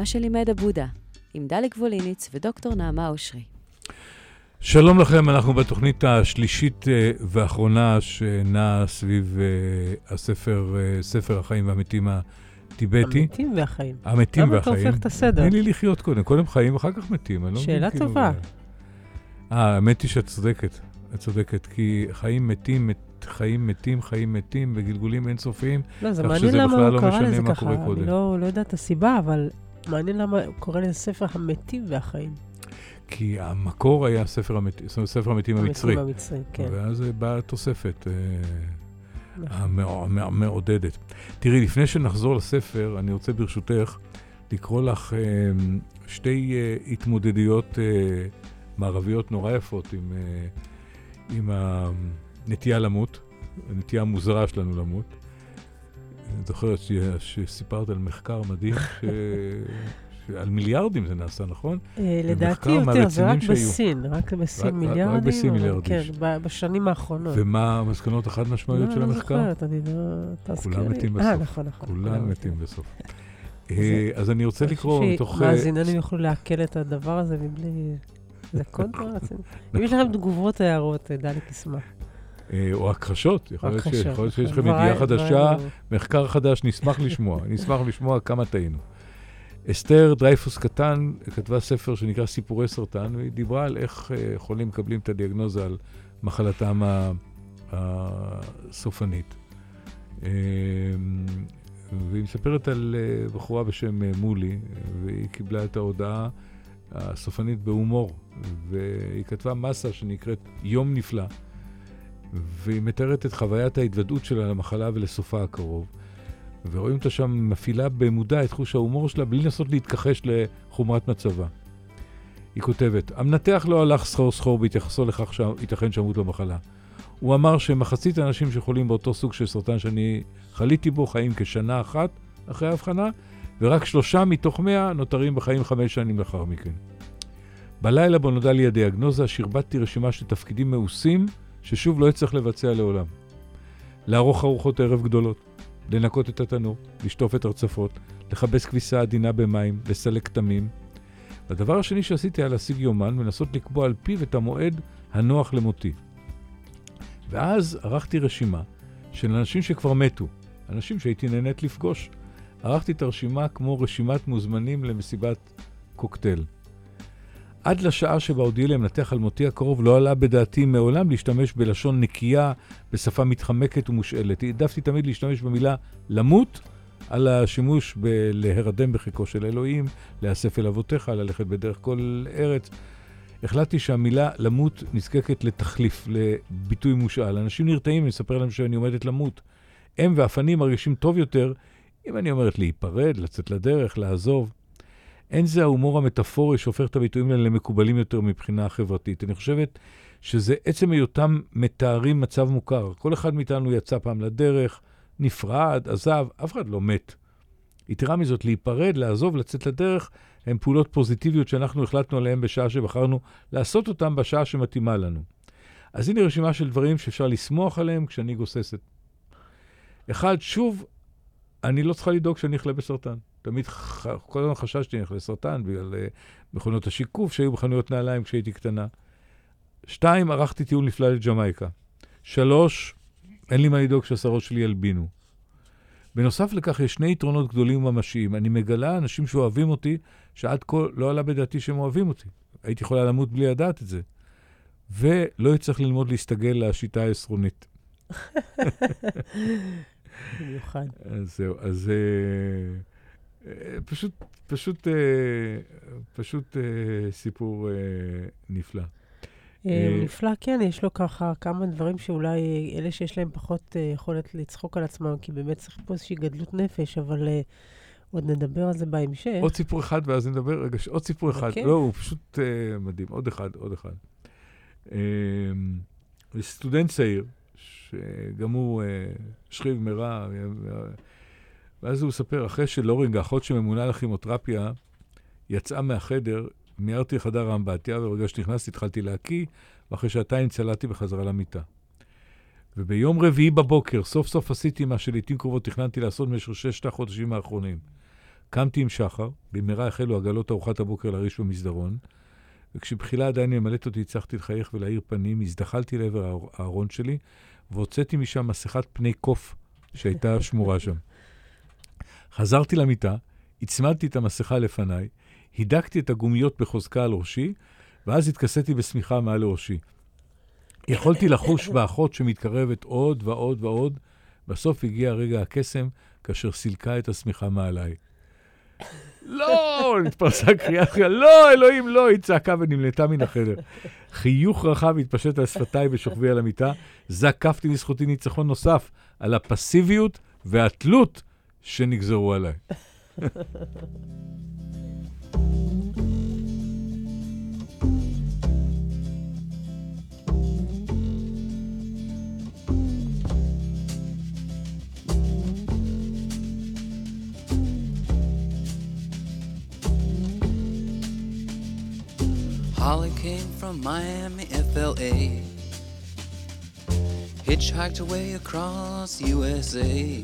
מה שלימד הבודה, עם דלק ווליניץ ודוקטור נעמה אושרי. שלום לכם, אנחנו בתוכנית השלישית אה, והאחרונה שנעה סביב אה, הספר, אה, ספר החיים והמתים הטיבטי. המתים והחיים. המתים והחיים. למה אתה הופך את הסדר? תני לי לחיות קודם, קודם חיים ואחר כך מתים. אני לא שאלה מבין, כאילו, טובה. אה, האמת היא שאת צודקת, את צודקת, כי חיים מתים, מת, חיים מתים, חיים מתים, בגלגולים אינסופיים. לא, זה מעניין למה הוא לא קרא לזה ככה. קורה קודם. אני לא לא יודעת את הסיבה, אבל מעניין למה קורא לזה ספר המתים והחיים. כי המקור היה ספר, המת... ספר המתים המצרי. המתים המצרי, כן. ואז באה התוספת אה, נכון. המע- המע- המעודדת. תראי, לפני שנחזור לספר, אני רוצה ברשותך לקרוא לך אה, שתי אה, התמודדויות מערביות נורא יפות עם, עם הנטייה למות, הנטייה המוזרה שלנו למות. זוכרת שסיפרת על מחקר מדהים, ש... שעל מיליארדים זה נעשה, נכון? אה, לדעתי יותר, זה רק שהיו. בסין, רק בסין רק- רק מיליארדים. בסין אבל מיליארדים. כן, בשנים האחרונות. ומה המסקנות החד משמעיות של לא, המחקר? לא זוכרת, אני לא... תזכיר כולם. מתים אה, בסוף. נכון, נכון. כולם מתים בסוף. אה, אז אני רוצה לקרוא מתוך... אה, שמאזיננו יוכלו לעכל את הדבר הזה מבלי... זה קונטרה רציני. אם יש לכם תגובות, הערות, אה, ישמח. אה, או הכחשות, יכול להיות שיש נכון. לכם ידיעה דבריי- חדשה, מחקר חדש, נשמח לשמוע. נשמח לשמוע כמה טעינו. אסתר דרייפוס קטן כתבה ספר שנקרא סיפורי סרטן, והיא דיברה על איך אה, חולים מקבלים את הדיאגנוזה על מחלתם הסופנית. אה, והיא מספרת על אה, בחורה בשם אה, מולי, והיא קיבלה את ההודעה הסופנית בהומור, והיא כתבה מסה שנקראת יום נפלא, והיא מתארת את חוויית ההתוודעות שלה למחלה ולסופה הקרוב. ורואים אותה שם מפעילה במודע את חוש ההומור שלה בלי לנסות להתכחש לחומרת מצבה. היא כותבת, המנתח לא הלך סחור סחור בהתייחסו לכך שייתכן שמות למחלה. הוא אמר שמחצית האנשים שחולים באותו סוג של סרטן שאני חליתי בו חיים כשנה אחת אחרי ההבחנה, ורק שלושה מתוך מאה נותרים בחיים חמש שנים לאחר מכן. בלילה בו נודע לי הדיאגנוזה, שרבטתי רשימה של תפקידים מאוסים ששוב לא אצטרך לבצע לעולם. לערוך ארוחות ערב גדולות, לנקות את התנור, לשטוף את הרצפות, לכבס כביסה עדינה במים, לסלק כתמים. הדבר השני שעשיתי היה להשיג יומן ולנסות לקבוע על פיו את המועד הנוח למותי. ואז ערכתי רשימה של אנשים שכבר מתו, אנשים שהייתי נהנית לפגוש. ערכתי את הרשימה כמו רשימת מוזמנים למסיבת קוקטייל. עד לשעה שבה הודיע לי המנתח על מותי הקרוב, לא עלה בדעתי מעולם להשתמש בלשון נקייה, בשפה מתחמקת ומושאלת. העדפתי תמיד להשתמש במילה למות על השימוש בלהרדם בחיקו של אלוהים, להיאסף אל אבותיך, ללכת בדרך כל ארץ. החלטתי שהמילה למות נזקקת לתחליף, לביטוי מושאל. אנשים נרתעים, אני אספר להם שאני עומדת למות. הם ואפנים מרגישים טוב יותר אם אני אומרת להיפרד, לצאת לדרך, לעזוב. אין זה ההומור המטאפורי שהופך את הביטויים האלה למקובלים יותר מבחינה חברתית. אני חושבת שזה עצם היותם מתארים מצב מוכר. כל אחד מאיתנו יצא פעם לדרך, נפרד, עזב, אף אחד לא מת. יתרה מזאת, להיפרד, לעזוב, לצאת לדרך, הן פעולות פוזיטיביות שאנחנו החלטנו עליהן בשעה שבחרנו לעשות אותן בשעה שמתאימה לנו. אז הנה רשימה של דברים שאפשר לשמוח עליהם כשאני גוססת. אחד, שוב, אני לא צריכה לדאוג שאני אחלה בסרטן. תמיד, ח... כל הזמן חששתי שאני אחלה סרטן בגלל uh, מכונות השיקוף שהיו בחנויות נעליים כשהייתי קטנה. שתיים, ערכתי טיול נפלא לג'מייקה. שלוש, אין לי מה לדאוג שהשערות שלי ילבינו. בנוסף לכך, יש שני יתרונות גדולים וממשיים. אני מגלה אנשים שאוהבים אותי, שעד כה לא עלה בדעתי שהם אוהבים אותי. הייתי יכולה למות בלי לדעת את זה. ולא יצטרך ללמוד להסתגל לשיטה העשרונית. במיוחד. אז זהו, אז אה, אה, פשוט, פשוט, פשוט סיפור נפלא. אה, אה, נפלא, כן, יש לו ככה כמה דברים שאולי אלה שיש להם פחות אה, יכולת לצחוק על עצמם, כי באמת צריך פה איזושהי גדלות נפש, אבל עוד נדבר על זה בהמשך. עוד סיפור אחד ואז נדבר, רגע, עוד סיפור אחד. אוקיי. לא, הוא פשוט מדהים. עוד אחד, עוד אחד. סטודנט צעיר, שגם הוא שכיב מרע, ואז הוא מספר, אחרי שלורינג, האחות שממונה על הכימותרפיה, יצאה מהחדר, מיהרתי לחדר האמבטיה, וברגע שנכנסתי התחלתי להקיא, ואחרי שעתיים צלעתי בחזרה למיטה. וביום רביעי בבוקר, סוף סוף עשיתי מה שלעיתים קרובות תכננתי לעשות במשך ששת החודשים האחרונים. קמתי עם שחר, במהרה החלו עגלות ארוחת הבוקר להרעיש במסדרון, וכשבחילה עדיין ממלאת אותי, הצלחתי לחייך ולהאיר פנים, הזדחלתי לעבר הארון שלי, והוצאתי משם מסכת פני קוף שהייתה שמורה שם. חזרתי למיטה, הצמדתי את המסכה לפניי, הידקתי את הגומיות בחוזקה על ראשי, ואז התכסיתי בשמיכה מעל לראשי. יכולתי לחוש באחות שמתקרבת עוד ועוד ועוד. בסוף הגיע רגע הקסם, כאשר סילקה את השמיכה מעליי. לא! התפרסה קריאה, לא, אלוהים, לא! היא צעקה ונמלטה מן החדר. חיוך רחב התפשט על שפתיי בשוכבי על המיטה. זקפתי לזכותי ניצחון נוסף על הפסיביות והתלות שנגזרו עליי. Holly came from Miami, FLA. Hitchhiked away across USA.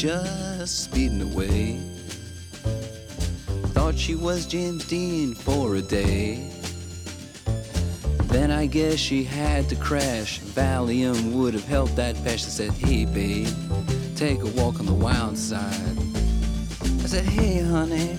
Just speeding away. Thought she was James Dean for a day. Then I guess she had to crash. Valium would have helped that patch. I said, Hey, babe, take a walk on the wild side. I said, Hey, honey,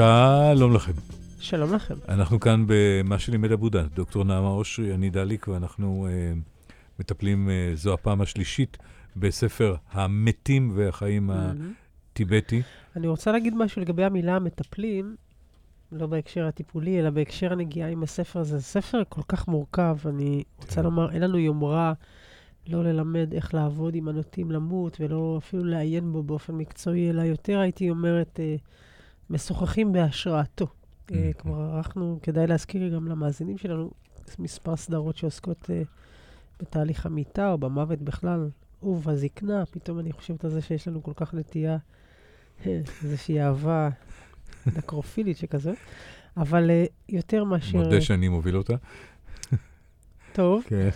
שלום לכם. שלום לכם. אנחנו כאן במה שלימד אבודה, דוקטור נעמה אושרי, אני דליק, ואנחנו uh, מטפלים, uh, זו הפעם השלישית, בספר המתים והחיים מהמם. טיבטי. אני רוצה להגיד משהו לגבי המילה המטפלים, לא בהקשר הטיפולי, אלא בהקשר הנגיעה עם הספר הזה. זה ספר כל כך מורכב, אני רוצה כן. לומר, אין לנו יומרה לא ללמד איך לעבוד עם הנוטים למות, ולא אפילו לעיין בו באופן מקצועי, אלא יותר, הייתי אומרת, אה, משוחחים בהשראתו. אה, Mhm. כבר ערכנו, כדאי להזכיר גם למאזינים שלנו, מספר סדרות שעוסקות אה, בתהליך המיטה או במוות בכלל, ובזקנה. פתאום אני חושבת על זה שיש לנו כל כך נטייה, אה, איזושהי אהבה נקרופילית שכזאת. אבל אה, יותר מאשר... מודה שאני מוביל אותה. טוב, כן.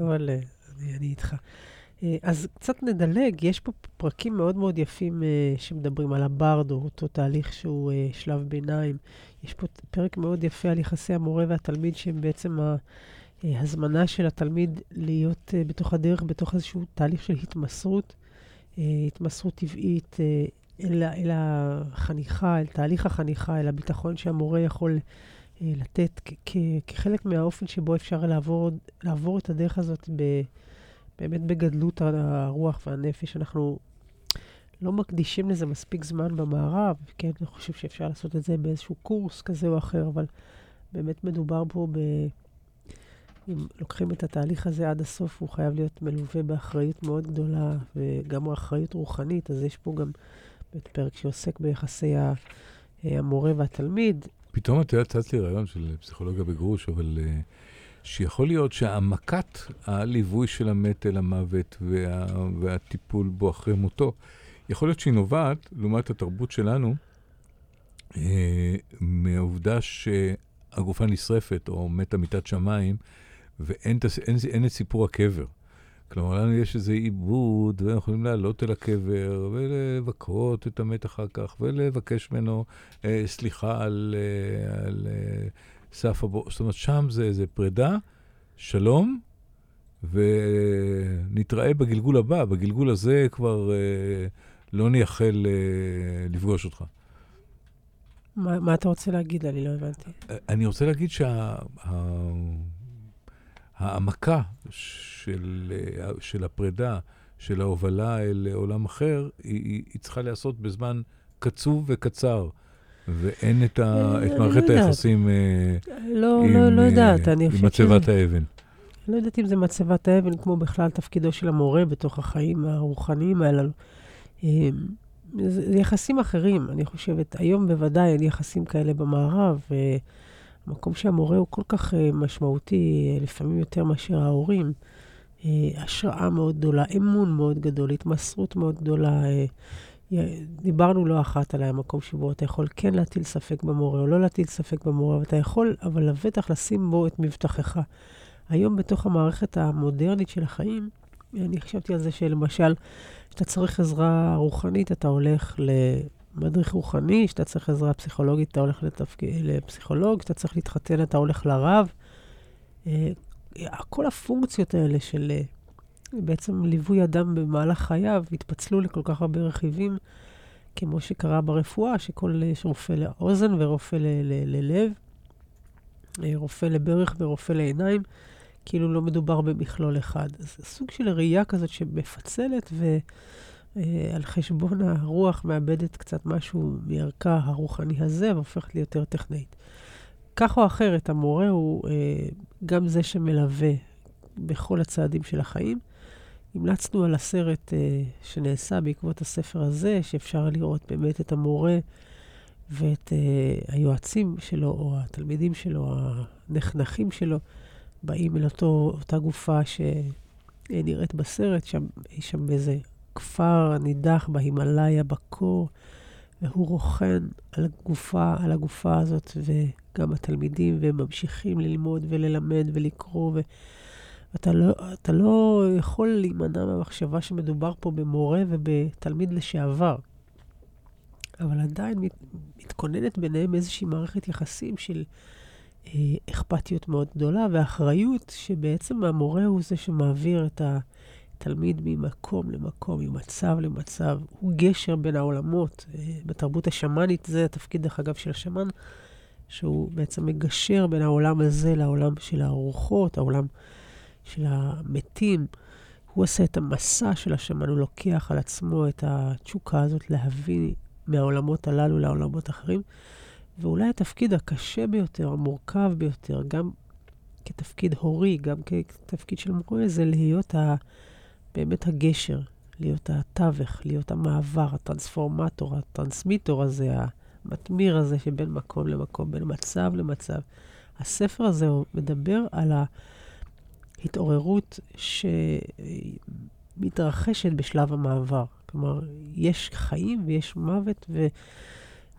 אבל אה, אני, אני איתך. אה, אז קצת נדלג, יש פה פרקים מאוד מאוד יפים אה, שמדברים על הברדו, אותו תהליך שהוא אה, שלב ביניים. יש פה פרק מאוד יפה על יחסי המורה והתלמיד, שהם בעצם ההזמנה של התלמיד להיות בתוך הדרך, בתוך איזשהו תהליך של התמסרות, התמסרות טבעית אל, אל החניכה, אל תהליך החניכה, אל הביטחון שהמורה יכול לתת כחלק מהאופן שבו אפשר לעבור, לעבור את הדרך הזאת ב, באמת בגדלות הרוח והנפש. אנחנו לא מקדישים לזה מספיק זמן במערב, כן, אני חושב שאפשר לעשות את זה באיזשהו קורס כזה או אחר, אבל באמת מדובר פה ב... אם לוקחים את התהליך הזה עד הסוף, הוא חייב להיות מלווה באחריות מאוד גדולה, וגם אחריות רוחנית, אז יש פה גם באמת פרק שעוסק ביחסי המורה והתלמיד. פתאום את יודעת, צץ לי רעיון של פסיכולוגיה בגרוש, אבל uh, שיכול להיות שהעמקת הליווי של המת אל המוות וה, והטיפול בו אחרי מותו, יכול להיות שהיא נובעת, לעומת התרבות שלנו, uh, מהעובדה שהגופה נשרפת או מתה מיתת שמיים, ואין אין, אין את סיפור הקבר. כלומר, לנו יש איזה עיבוד, ואנחנו יכולים לעלות אל הקבר ולבכות את המת אחר כך, ולבקש ממנו אה, סליחה על, אה, על אה, סף הבור. זאת אומרת, שם זה איזה פרידה, שלום, ונתראה בגלגול הבא. בגלגול הזה כבר אה, לא נייחל אה, לפגוש אותך. מה, מה אתה רוצה להגיד? אני לא הבנתי. אה, אני רוצה להגיד שההעמקה של, אה, של הפרידה, של ההובלה אל עולם אחר, היא, היא, היא צריכה להיעשות בזמן קצוב וקצר, ואין את, ה, אה, את אני מערכת לא יודעת. היחסים אה, לא, עם, לא, לא אה, יודעת, אני עם חושבת שזה... מצבת האבן. לא יודעת אם זה מצבת האבן, כמו בכלל תפקידו של המורה בתוך החיים הרוחניים האלו. אמ, זה, יחסים אחרים, אני חושבת. היום בוודאי אין יחסים כאלה במערב. המקום שהמורה הוא כל כך משמעותי, לפעמים יותר מאשר ההורים. אה, השראה מאוד גדולה, אמון מאוד גדול, התמסרות מאוד גדולה. דיברנו לא אחת על המקום שבו אתה יכול כן להטיל ספק במורה או לא להטיל ספק במורה, ואתה יכול, אבל לבטח לשים בו את מבטחך. היום בתוך המערכת המודרנית של החיים, אני חשבתי על זה שלמשל, כשאתה צריך עזרה רוחנית, אתה הולך למדריך רוחני, כשאתה צריך עזרה פסיכולוגית, אתה הולך לתפק... לפסיכולוג, כשאתה צריך להתחתן, אתה הולך לרב. אה, כל הפונקציות האלה של אה, בעצם ליווי אדם במהלך חייו, התפצלו לכל כך הרבה רכיבים, כמו שקרה ברפואה, שכל, יש רופא לאוזן ורופא ללב, אה, רופא לברך ורופא לעיניים. כאילו לא מדובר במכלול אחד. אז סוג של ראייה כזאת שמפצלת ועל חשבון הרוח מאבדת קצת משהו מערכה הרוחני הזה והופכת ליותר טכנאית. כך או אחרת, המורה הוא אה, גם זה שמלווה בכל הצעדים של החיים. המלצנו על הסרט אה, שנעשה בעקבות הספר הזה, שאפשר לראות באמת את המורה ואת אה, היועצים שלו, או התלמידים שלו, הנחנכים שלו, באים אל אותו, אותה גופה שנראית בסרט, שם, שם איזה כפר נידח בהימאליה, בקור, והוא רוכן על הגופה, על הגופה הזאת, וגם התלמידים, והם ממשיכים ללמוד וללמד ולקרוא, ו... אתה לא, אתה לא יכול להימנע מהמחשבה שמדובר פה במורה ובתלמיד לשעבר. אבל עדיין מת, מתכוננת ביניהם איזושהי מערכת יחסים של אה, אכפתיות מאוד גדולה, ואחריות שבעצם המורה הוא זה שמעביר את התלמיד ממקום למקום, ממצב למצב. הוא גשר בין העולמות. אה, בתרבות השמאנית, זה התפקיד, דרך אגב, של השמן, שהוא בעצם מגשר בין העולם הזה לעולם של הרוחות, העולם של המתים. הוא עושה את המסע של השמן, הוא לוקח על עצמו את התשוקה הזאת להביא מהעולמות הללו לעולמות אחרים. ואולי התפקיד הקשה ביותר, המורכב ביותר, גם כתפקיד הורי, גם כתפקיד של מורה, זה להיות ה, באמת הגשר, להיות התווך, להיות המעבר, הטרנספורמטור, הטרנסמיטור הזה, המתמיר הזה שבין מקום למקום, בין מצב למצב. הספר הזה מדבר על ההתעוררות שמתרחשת בשלב המעבר. כלומר, יש חיים ויש מוות,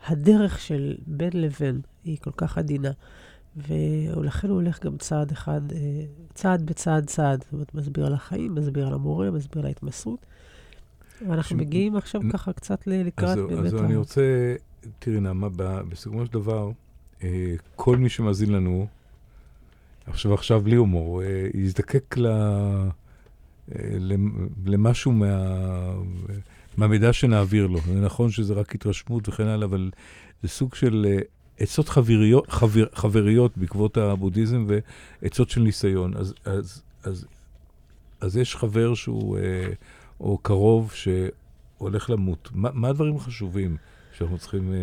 והדרך של בין לבין היא כל כך עדינה. ולכן הוא הולך גם צעד אחד, אה, צעד בצעד צעד. זאת אומרת, מסביר על החיים, מסביר על המורה, מסביר על ההתמסרות. ואנחנו ש... מגיעים עכשיו נ... ככה קצת לקראת באמת... אז אני רוצה, תראי, נעמה, בסיכומו של דבר, אה, כל מי שמאזין לנו, עכשיו עכשיו בלי הומור, אה, יזדקק ל... למשהו מה... מהמידע שנעביר לו. זה נכון שזה רק התרשמות וכן הלאה, אבל זה סוג של עצות חבריות, חבר, חבריות בעקבות הבודהיזם ועצות של ניסיון. אז, אז, אז, אז יש חבר שהוא, אה, או קרוב, שהולך למות. מה, מה הדברים החשובים שאנחנו צריכים אה,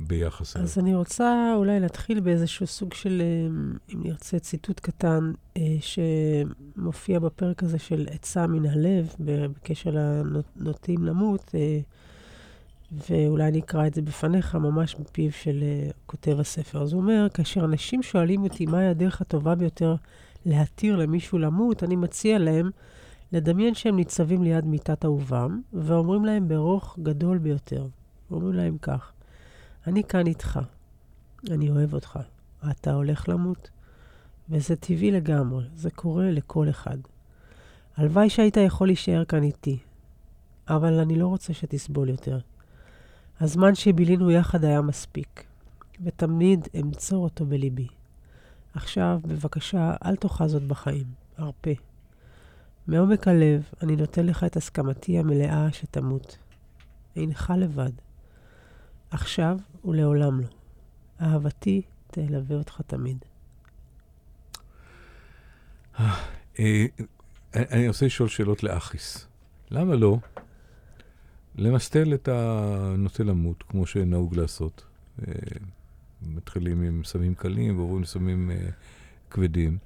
ביחס אליו? אז אני רוצה אולי להתחיל באיזשהו סוג של, אה, אם נרצה, ציטוט קטן, אה, שמופיע בפרק הזה של עצה מן הלב, בקשר לנוטים למות. אה, ואולי אני אקרא את זה בפניך, ממש מפיו של uh, כותב הספר. אז הוא אומר, כאשר אנשים שואלים אותי מהי הדרך הטובה ביותר להתיר למישהו למות, אני מציע להם לדמיין שהם ניצבים ליד מיטת אהובם, ואומרים להם ברוך גדול ביותר. אומרים להם כך, אני כאן איתך, אני אוהב אותך, אתה הולך למות? וזה טבעי לגמרי, זה קורה לכל אחד. הלוואי שהיית יכול להישאר כאן איתי, אבל אני לא רוצה שתסבול יותר. הזמן שבילינו יחד היה מספיק, ותמיד אמצור אותו בליבי. עכשיו, בבקשה, אל תאכל זאת בחיים, הרפה. מעומק הלב, אני נותן לך את הסכמתי המלאה שתמות. אינך לבד. עכשיו ולעולם לא. אהבתי תלווה אותך תמיד. אה, אני רוצה לשאול שאלות לאחיס. למה לא? למסטל את הנוטה למות, כמו שנהוג לעשות. אה, מתחילים עם סמים קלים ועוברים לסמים אה, כבדים,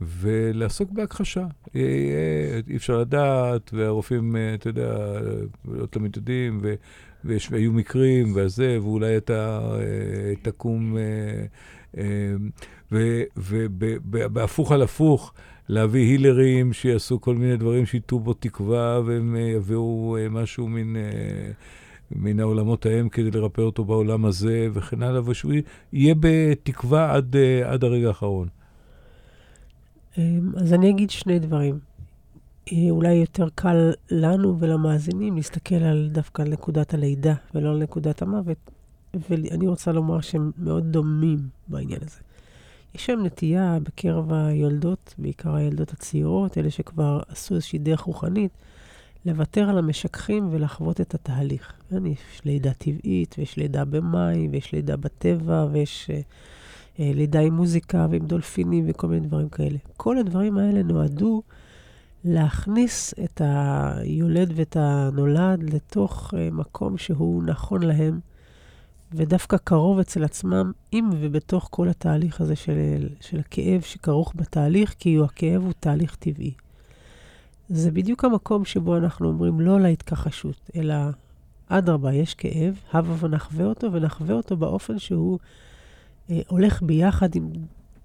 ולעסוק בהכחשה. אי אפשר לדעת, והרופאים, אתה יודע, לא תמיד יודעים, והיו מקרים, וזה, ואולי אתה תקום, ובהפוך על הפוך. להביא הילרים שיעשו כל מיני דברים שייתו בו תקווה, והם אה, יביאו אה, משהו מן, אה, מן העולמות ההם כדי לרפא אותו בעולם הזה, וכן הלאה, ושהוא יהיה בתקווה עד, עד הרגע האחרון. אמ, אז אני אגיד שני דברים. אולי יותר קל לנו ולמאזינים להסתכל על דווקא על נקודת הלידה ולא על נקודת המוות, ואני רוצה לומר שהם מאוד דומים בעניין הזה. יש היום נטייה בקרב היולדות, בעיקר הילדות הצעירות, אלה שכבר עשו איזושהי דרך רוחנית, לוותר על המשככים ולחוות את התהליך. יש לידה טבעית, ויש לידה במים, ויש לידה בטבע, ויש אה, אה, לידה עם מוזיקה ועם דולפינים וכל מיני דברים כאלה. כל הדברים האלה נועדו להכניס את היולד ואת הנולד לתוך אה, מקום שהוא נכון להם, ודווקא קרוב אצל עצמם, עם ובתוך כל התהליך הזה של, של הכאב שכרוך בתהליך, כי הכאב הוא תהליך טבעי. זה בדיוק המקום שבו אנחנו אומרים לא להתכחשות, אלא אדרבה, יש כאב, הבה ונחווה אותו, ונחווה אותו באופן שהוא אה, הולך ביחד עם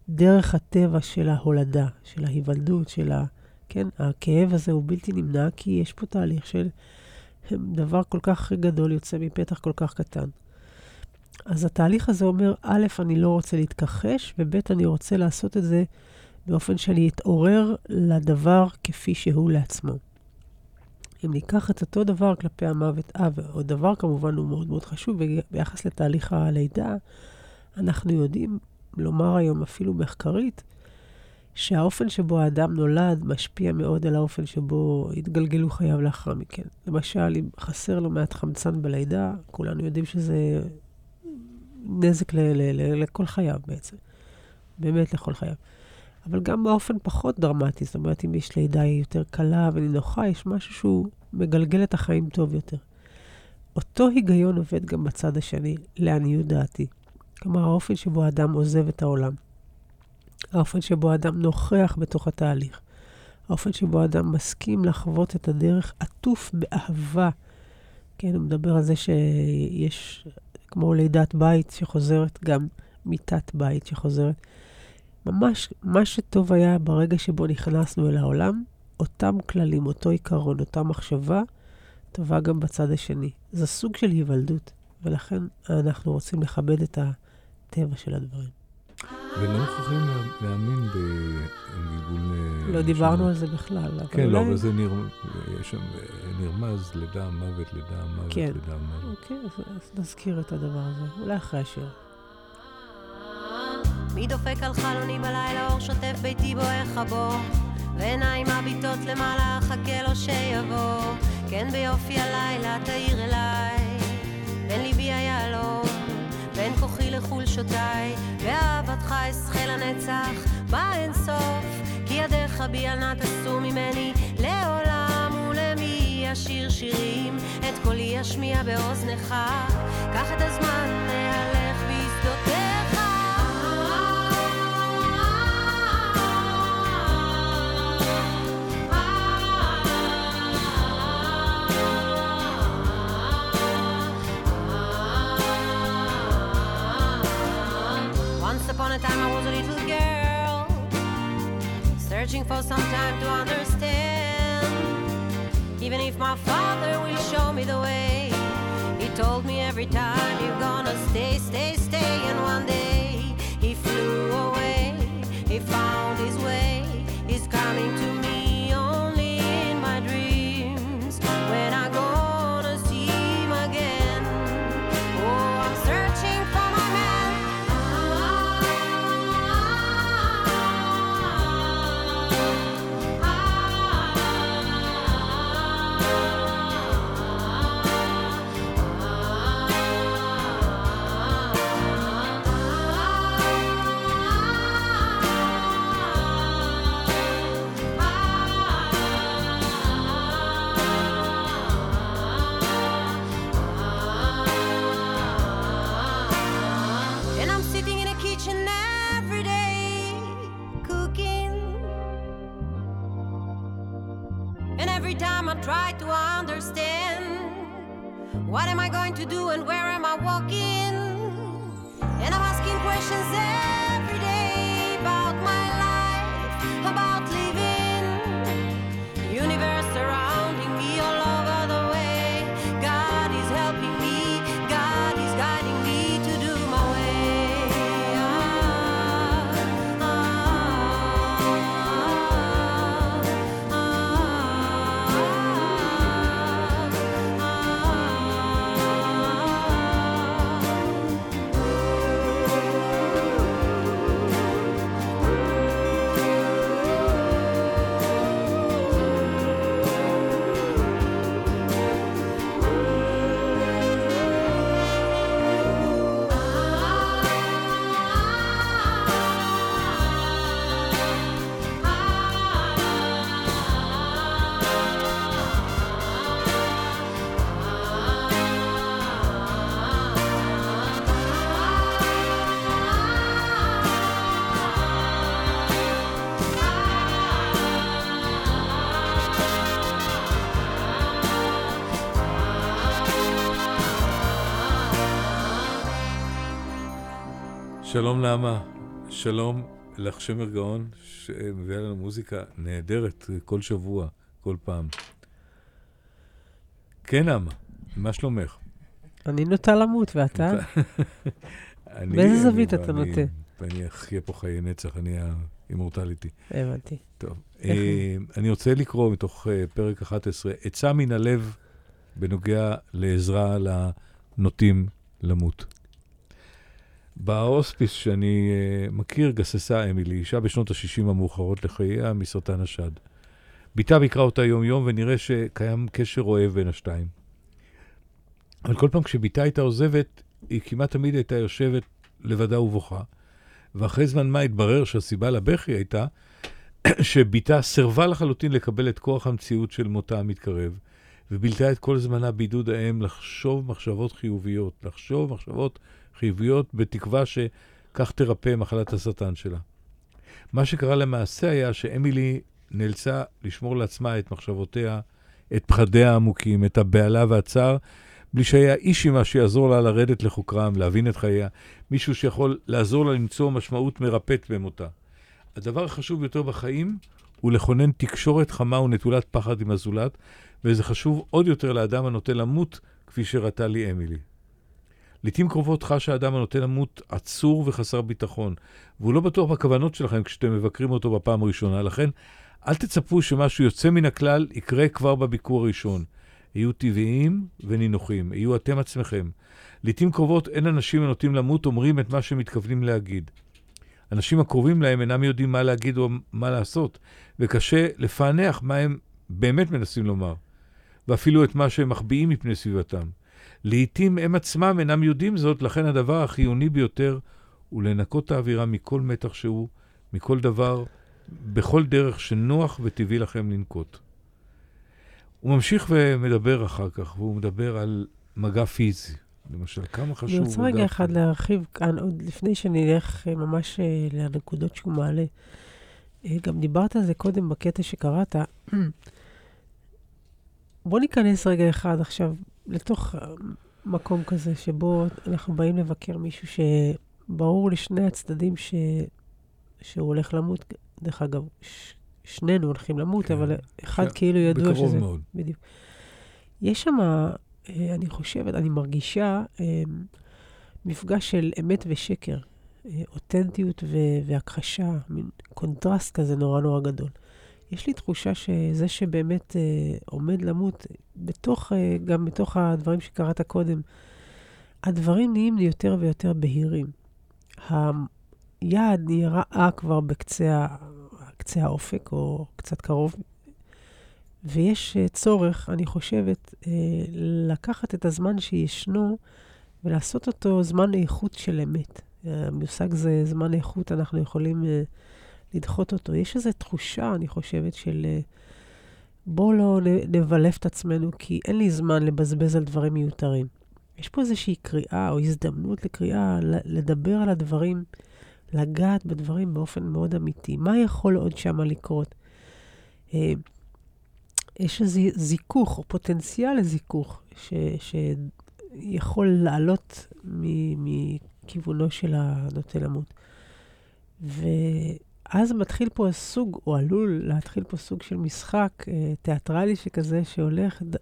דרך הטבע של ההולדה, של ההיוולדות, של ה... כן, הכאב הזה הוא בלתי נמנע, כי יש פה תהליך של דבר כל כך גדול יוצא מפתח כל כך קטן. אז התהליך הזה אומר, א', אני לא רוצה להתכחש, וב', אני רוצה לעשות את זה באופן שאני אתעורר לדבר כפי שהוא לעצמו. אם ניקח את אותו דבר כלפי המוות, אה, ועוד דבר כמובן הוא מאוד מאוד חשוב, ביחס לתהליך הלידה, אנחנו יודעים לומר היום אפילו מחקרית, שהאופן שבו האדם נולד משפיע מאוד על האופן שבו התגלגלו חייו לאחר מכן. למשל, אם חסר לו מעט חמצן בלידה, כולנו יודעים שזה נזק ל- ל- ל- לכל חייו בעצם. באמת לכל חייו. אבל גם באופן פחות דרמטי. זאת אומרת, אם יש לידה יותר קלה ונינוחה, יש משהו שהוא מגלגל את החיים טוב יותר. אותו היגיון עובד גם בצד השני, לעניות דעתי. כלומר, האופן שבו האדם עוזב את העולם. האופן שבו האדם נוכח בתוך התהליך. האופן שבו האדם מסכים לחוות את הדרך עטוף באהבה. כן, הוא מדבר על זה שיש, כמו לידת בית שחוזרת, גם מיטת בית שחוזרת. ממש, מה שטוב היה ברגע שבו נכנסנו אל העולם, אותם כללים, אותו עיקרון, אותה מחשבה, טובה גם בצד השני. זה סוג של היוולדות, ולכן אנחנו רוצים לכבד את הטבע של הדברים. ולא מוכרחים להאמין בגלגול... לא דיברנו על זה בכלל. כן, לא, אבל זה שם נרמז, לידה, מוות, לידה, מוות, כן. לידה, מוות. אוקיי, אז נזכיר את הדבר הזה, אולי אחרי השיר. מי דופק על חלוני בלילה, אור שוטף ביתי בוער הבור ועיניים מביטות למעלה, חכה לו שיבוא כן ביופי הלילה תאיר אליי בין ליבי היהלום בין כוחי לחולשותיי באהבתך אשחה לנצח באין סוף כי ידיך בי אל נא תסור ממני לעולם ולמי אשיר שירים את קולי אשמיע באוזנך. קח את הזמן להלך Searching for some time to understand. Even if my father will show me the way He told me every time you're gonna stay, stay, stay And one day try to understand what am I going to do and where am I walking? And I'm asking questions שלום נעמה, שלום לך שמר גאון, שמביאה לנו מוזיקה נהדרת כל שבוע, כל פעם. כן, נעמה, מה שלומך? אני נוטה למות, ואתה? באיזה זווית אתה נוטה? אני אחיה פה חיי נצח, אני האימורטליטי. הבנתי. טוב. אה, אני רוצה לקרוא מתוך אה, פרק 11, עצה מן הלב בנוגע לעזרה לנוטים למות. בהוספיס שאני אה, מכיר גססה אמילי, אישה בשנות ה-60 המאוחרות לחייה מסרטן השד. בתה ביקרה אותה יום-יום ונראה שקיים קשר אוהב בין השתיים. אבל כל פעם כשבתה הייתה עוזבת, היא כמעט תמיד הייתה יושבת לבדה ובוכה. ואחרי זמן מה התברר שהסיבה לבכי הייתה שבתה סירבה לחלוטין לקבל את כוח המציאות של מותה המתקרב, ובילתה את כל זמנה בעידוד האם לחשוב מחשבות חיוביות, לחשוב מחשבות חיוביות בתקווה שכך תרפא מחלת השטן שלה. מה שקרה למעשה היה שאמילי נאלצה לשמור לעצמה את מחשבותיה, את פחדיה העמוקים, את הבהלה והצער, בלי שהיה איש עימה שיעזור לה לרדת לחוקרם, להבין את חייה, מישהו שיכול לעזור לה למצוא משמעות מרפאת במותה. הדבר החשוב ביותר בחיים הוא לכונן תקשורת חמה ונטולת פחד עם הזולת, וזה חשוב עוד יותר לאדם הנוטה למות, כפי שהראתה לי אמילי. לעתים קרובות חש האדם הנוטה למות עצור וחסר ביטחון, והוא לא בטוח בכוונות שלכם כשאתם מבקרים אותו בפעם הראשונה, לכן אל תצפו שמשהו יוצא מן הכלל יקרה כבר בביקור הראשון. היו טבעיים ונינוחים, היו אתם עצמכם. לעתים קרובות אין אנשים הנוטים למות אומרים את מה שהם מתכוונים להגיד. אנשים הקרובים להם אינם יודעים מה להגיד או מה לעשות, וקשה לפענח מה הם באמת מנסים לומר, ואפילו את מה שהם מחביאים מפני סביבתם. לעתים הם עצמם אינם יודעים זאת, לכן הדבר החיוני ביותר הוא לנקות את האווירה מכל מתח שהוא, מכל דבר, בכל דרך שנוח וטבעי לכם לנקוט. הוא ממשיך ומדבר אחר כך, והוא מדבר על מגע פיזי. למשל, כמה חשוב... אני רוצה רגע אחד להרחיב כאן, עוד לפני שנלך אה, ממש אה, לנקודות שהוא מעלה. אה, גם דיברת על זה קודם בקטע שקראת. בוא ניכנס רגע אחד עכשיו לתוך מקום כזה, שבו אנחנו באים לבקר מישהו שברור לשני הצדדים ש... שהוא הולך למות. דרך אגב, ש... שנינו הולכים למות, כן. אבל אחד ש... כאילו ידוע בקרוב שזה... בקרוב מאוד. בדיוק. יש שם, אה, אני חושבת, אני מרגישה אה, מפגש של אמת ושקר, אה, אותנטיות והכחשה, מין קונטרסט כזה נורא נורא גדול. יש לי תחושה שזה שבאמת אה, עומד למות, בתוך, אה, גם בתוך הדברים שקראת קודם, הדברים נהיים לי יותר ויותר בהירים. היעד נראה כבר בקצה קצה האופק, או קצת קרוב, ויש אה, צורך, אני חושבת, אה, לקחת את הזמן שישנו ולעשות אותו זמן איכות של אמת. המושג זה זמן איכות, אנחנו יכולים אה, לדחות אותו. יש איזו תחושה, אני חושבת, של בואו לא נבלף את עצמנו, כי אין לי זמן לבזבז על דברים מיותרים. יש פה איזושהי קריאה או הזדמנות לקריאה, לדבר על הדברים, לגעת בדברים באופן מאוד אמיתי. מה יכול עוד שם לקרות? יש איזה זיכוך, או פוטנציאל לזיכוך, ש, שיכול לעלות מכיוונו של הנוטה למות. ואז מתחיל פה סוג, או עלול להתחיל פה סוג של משחק אה, תיאטרלי שכזה, שהולך ד...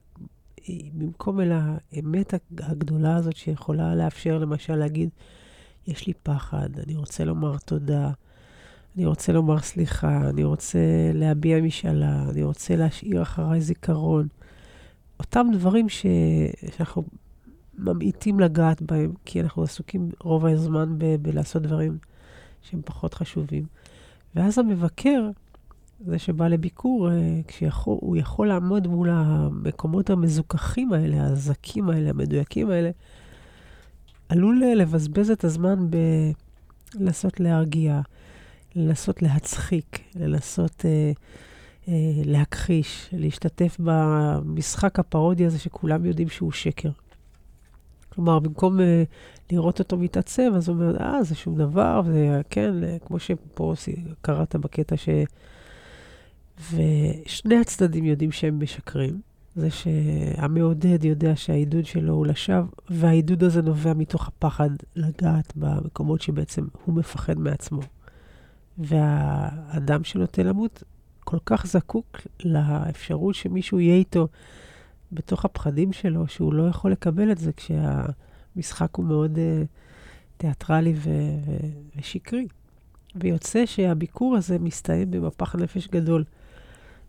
במקום אל האמת הגדולה הזאת שיכולה לאפשר, למשל, להגיד, יש לי פחד, אני רוצה לומר תודה. אני רוצה לומר סליחה, אני רוצה להביע משאלה, אני רוצה להשאיר אחריי זיכרון. אותם דברים ש... שאנחנו ממעיטים לגעת בהם, כי אנחנו עסוקים רוב הזמן ב... בלעשות דברים שהם פחות חשובים. ואז המבקר, זה שבא לביקור, אה, כשהוא יכול לעמוד מול המקומות המזוכחים האלה, הזכים האלה, המדויקים האלה, עלול לבזבז את הזמן בלנסות להרגיע. לנסות להצחיק, לנסות אה, אה, להכחיש, להשתתף במשחק הפרודי הזה שכולם יודעים שהוא שקר. כלומר, במקום אה, לראות אותו מתעצב, אז הוא אומר, אה, זה שום דבר, זה כן, אה, כמו שפה קראת בקטע ש... ושני הצדדים יודעים שהם משקרים. זה שהמעודד יודע שהעידוד שלו הוא לשווא, והעידוד הזה נובע מתוך הפחד לגעת במקומות שבעצם הוא מפחד מעצמו. והאדם שנוטה למות כל כך זקוק לאפשרות שמישהו יהיה איתו בתוך הפחדים שלו, שהוא לא יכול לקבל את זה כשהמשחק הוא מאוד uh, תיאטרלי ו- ו- ושקרי. ויוצא שהביקור הזה מסתיים במפח נפש גדול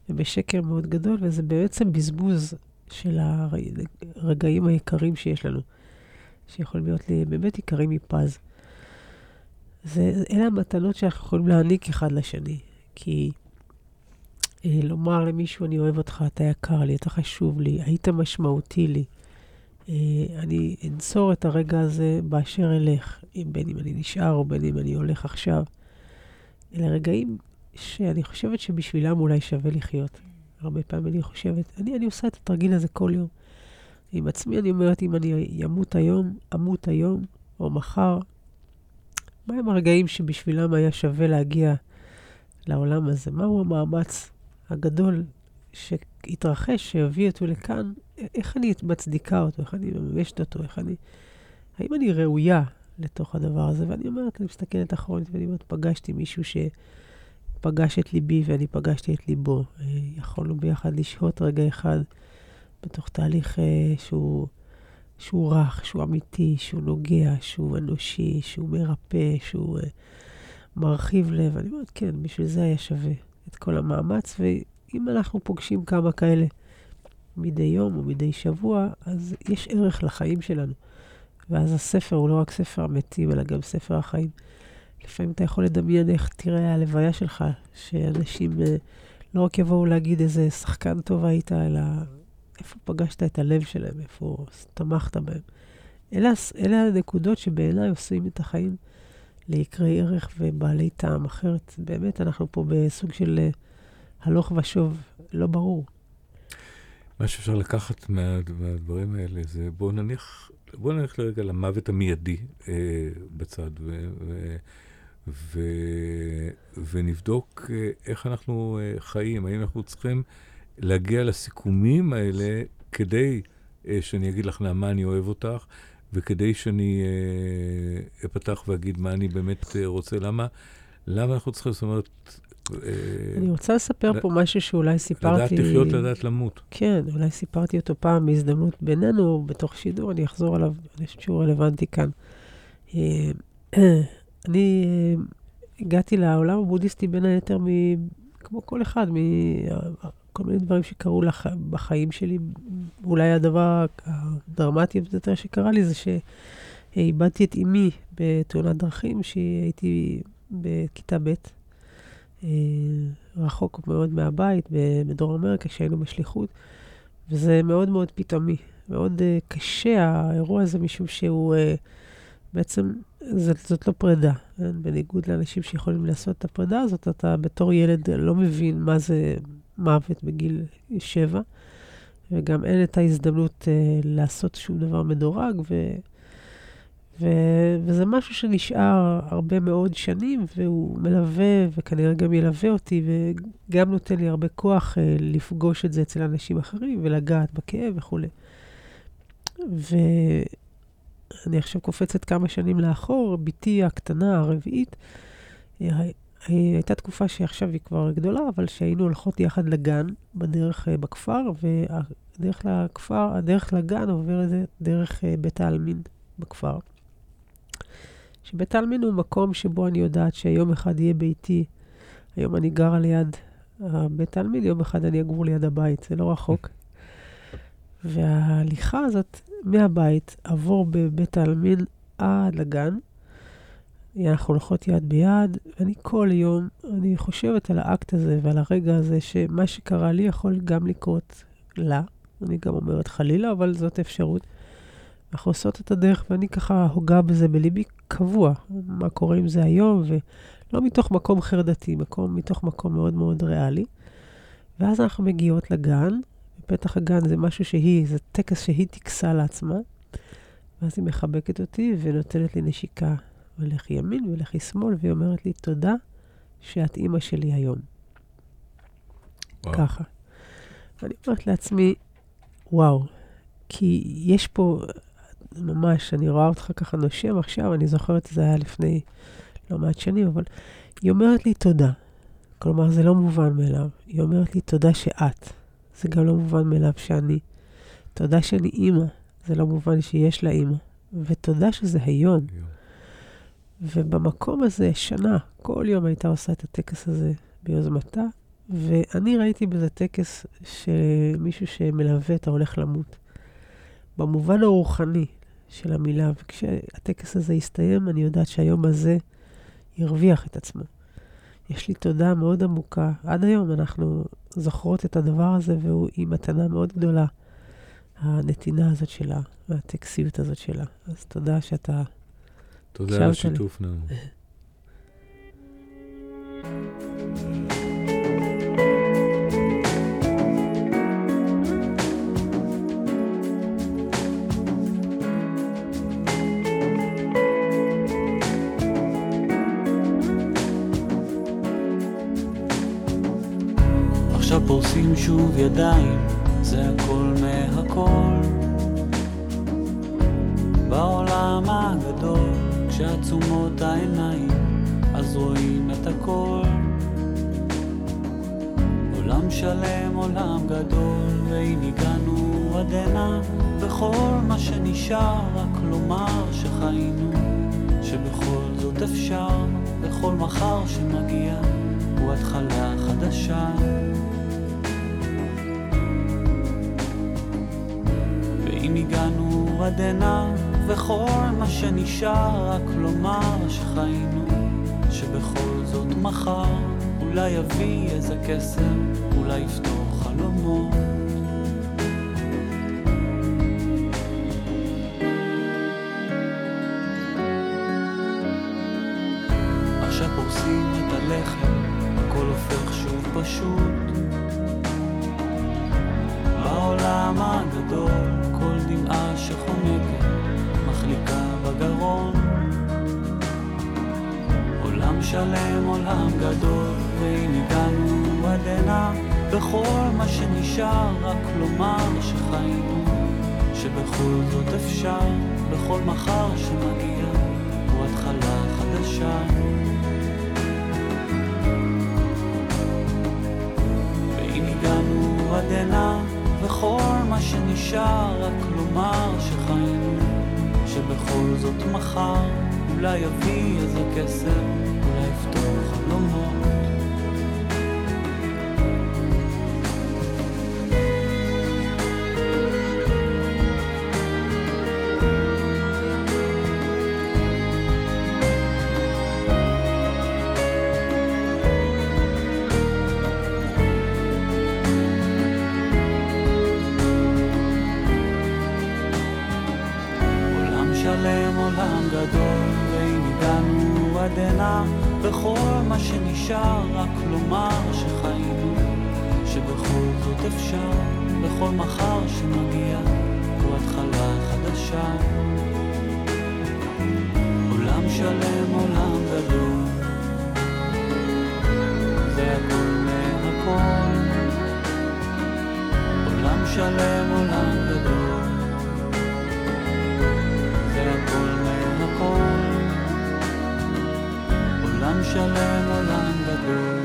ובשקר מאוד גדול, וזה בעצם בזבוז של הרגעים היקרים שיש לנו, שיכולים להיות לי באמת יקרים מפז. זה, אלה המתנות שאנחנו יכולים להעניק אחד לשני. כי לומר למישהו, אני אוהב אותך, אתה יקר לי, אתה חשוב לי, היית משמעותי לי, אה, אני אנצור את הרגע הזה באשר אלך, בין אם אני נשאר או בין אם אני הולך עכשיו. אלה רגעים שאני חושבת שבשבילם אולי שווה לחיות. הרבה פעמים אני חושבת, אני, אני עושה את התרגיל הזה כל יום. עם עצמי אני אומרת, אם אני אמות היום, אמות היום או מחר, מהם הרגעים שבשבילם היה שווה להגיע לעולם הזה? מהו המאמץ הגדול שהתרחש, שהביא אותו לכאן? איך אני מצדיקה אותו? איך אני מממשת אותו? איך אני... האם אני ראויה לתוך הדבר הזה? ואני אומרת, אני מסתכלת אחרונית ואני אומרת, פגשתי מישהו שפגש את ליבי ואני פגשתי את ליבו. אה, יכולנו ביחד לשהות רגע אחד בתוך תהליך אה, שהוא... שהוא רך, שהוא אמיתי, שהוא נוגע, שהוא אנושי, שהוא מרפא, שהוא uh, מרחיב לב. אני אומרת, כן, בשביל זה היה שווה את כל המאמץ, ואם אנחנו פוגשים כמה כאלה מדי יום או מדי שבוע, אז יש ערך לחיים שלנו. ואז הספר הוא לא רק ספר המתים, אלא גם ספר החיים. לפעמים אתה יכול לדמיין איך תראה הלוויה שלך, שאנשים uh, לא רק יבואו להגיד איזה שחקן טוב היית, אלא איפה פגשת את הלב שלהם, איפה תמכת בהם. אלה, אלה הנקודות שבעיניי עושים את החיים ליקרי ערך ובעלי טעם. אחרת, באמת, אנחנו פה בסוג של אה, הלוך ושוב, לא ברור. מה שאפשר לקחת מה, מהדברים האלה זה, בואו נניח, בואו נניח לרגע למוות המיידי אה, בצד, ו, ו, ו, ונבדוק אה, איך אנחנו אה, חיים, האם אנחנו צריכים... להגיע לסיכומים האלה כדי אה, שאני אגיד לך, נעמה, אני אוהב אותך, וכדי שאני אה, אפתח ואגיד מה אני באמת אה, רוצה. למה, למה אנחנו צריכים, זאת אומרת... אה, אני רוצה לספר פה משהו שאולי סיפרתי... לדעת לחיות, לדעת למות. כן, אולי סיפרתי אותו פעם בהזדמנות בינינו, בתוך שידור, אני אחזור עליו, אני חושבת שהוא רלוונטי כאן. אה, אני הגעתי לעולם הבודהיסטי בין היתר מ... כמו כל אחד, כל מיני דברים שקרו לח... בחיים שלי. אולי הדבר הדרמטי ביותר שקרה לי זה שאיבדתי את אימי בתאונת דרכים, שהייתי בכיתה ב', אה, רחוק מאוד מהבית, בדרום אמריקה, כשהיינו בשליחות, וזה מאוד מאוד פתאומי. מאוד uh, קשה האירוע הזה, משום שהוא uh, בעצם, זאת, זאת לא פרידה. בניגוד לאנשים שיכולים לעשות את הפרידה הזאת, אתה בתור ילד לא מבין מה זה מוות בגיל שבע, וגם אין את ההזדמנות uh, לעשות שום דבר מדורג, ו, ו, וזה משהו שנשאר הרבה מאוד שנים, והוא מלווה, וכנראה גם ילווה אותי, וגם נותן לי הרבה כוח uh, לפגוש את זה אצל אנשים אחרים, ולגעת בכאב וכולי. ואני עכשיו קופצת כמה שנים לאחור, בתי הקטנה, הרביעית, הייתה תקופה שעכשיו היא כבר גדולה, אבל שהיינו הולכות יחד לגן בדרך אה, בכפר, והדרך לכפר, הדרך לגן עוברת דרך אה, בית העלמין בכפר. שבית העלמין הוא מקום שבו אני יודעת שיום אחד יהיה ביתי. היום אני גרה ליד בית העלמין, יום אחד אני אגור ליד הבית, זה לא רחוק. וההליכה הזאת מהבית עבור בבית העלמין עד לגן, אנחנו הולכות יד ביד, ואני כל יום, אני חושבת על האקט הזה ועל הרגע הזה, שמה שקרה לי יכול גם לקרות לה. אני גם אומרת חלילה, אבל זאת אפשרות. אנחנו עושות את הדרך, ואני ככה הוגה בזה בליבי קבוע, מה קורה עם זה היום, ולא מתוך מקום חרדתי, מקום, מתוך מקום מאוד מאוד ריאלי. ואז אנחנו מגיעות לגן, בפתח הגן זה משהו שהיא, זה טקס שהיא טקסה לעצמה, ואז היא מחבקת אותי ונותנת לי נשיקה ולכי ימין ולכי שמאל, והיא אומרת לי, תודה שאת אימא שלי היום. וואו. ככה. ואני אומרת לעצמי, וואו, כי יש פה, ממש, אני רואה אותך ככה נושם עכשיו, אני זוכרת, זה היה לפני לא מעט שנים, אבל היא אומרת לי תודה. כלומר, זה לא מובן מאליו. היא אומרת לי תודה שאת. זה גם לא מובן מאליו שאני. תודה שאני אימא. זה לא מובן שיש לה אימא. ותודה שזה היום. היום. ובמקום הזה, שנה, כל יום הייתה עושה את הטקס הזה ביוזמתה, ואני ראיתי בזה טקס שמישהו שמלווה את ההולך למות. במובן הרוחני של המילה, וכשהטקס הזה יסתיים, אני יודעת שהיום הזה ירוויח את עצמו. יש לי תודה מאוד עמוקה. עד היום אנחנו זוכרות את הדבר הזה, והוא עם מתנה מאוד גדולה הנתינה הזאת שלה, והטקסיות הזאת שלה. אז תודה שאתה... תודה על. השיתוף, נעמה. עכשיו פורסים שוב ידיים, זה הכל מהכל. בעולם הגדול, כשעצומות העיניים, אז רואים את הכל. עולם שלם, עולם גדול, והנה הגענו עד הנה, וכל מה שנשאר רק לומר שחיינו, שבכל זאת אפשר, וכל מחר שמגיע הוא התחלה חדשה. ואם הגענו עד הנה, וכל מה שנשאר רק לומר שחיינו, שבכל זאת מחר אולי יביא איזה קסם, אולי יפתור חלומות. וכל מה שנשאר רק לומר שחיינו, שבכל זאת אפשר, בכל מחר שמגיע, הוא התחלה חדשה. עולם שלם, עולם גדול, זה הכל מהכל. עולם שלם, עולם עולם שלם, עולם גדול.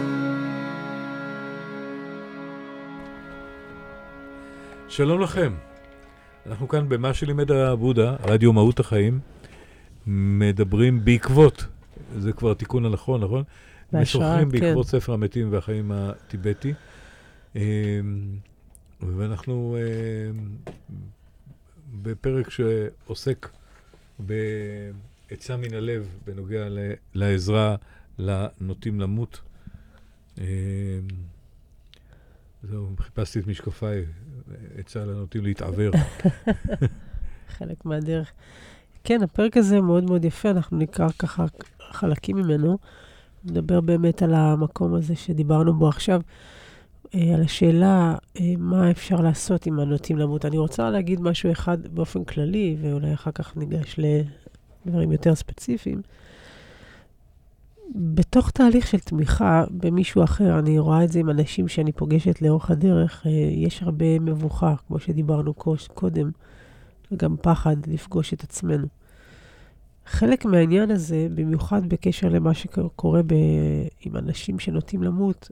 שלום לכם. אנחנו כאן במה שלימד הבודה, רדיו מהות החיים, מדברים בעקבות, זה כבר התיקון הנכון, נכון? משוחחים כן. בעקבות ספר המתים והחיים הטיבטי. אמ, ואנחנו אמ, בפרק שעוסק בעצה מן הלב בנוגע לעזרה לנוטים למות. אמ, זהו, חיפשתי את משקפיי, עצה לנוטים להתעוור. חלק מהדרך. כן, הפרק הזה מאוד מאוד יפה, אנחנו נקרא ככה חלקים ממנו. נדבר באמת על המקום הזה שדיברנו בו עכשיו, אה, על השאלה אה, מה אפשר לעשות עם הנוטים למות. אני רוצה להגיד משהו אחד באופן כללי, ואולי אחר כך ניגש לדברים יותר ספציפיים. בתוך תהליך של תמיכה במישהו אחר, אני רואה את זה עם אנשים שאני פוגשת לאורך הדרך, אה, יש הרבה מבוכה, כמו שדיברנו קודם. וגם פחד לפגוש את עצמנו. חלק מהעניין הזה, במיוחד בקשר למה שקורה ב... עם אנשים שנוטים למות,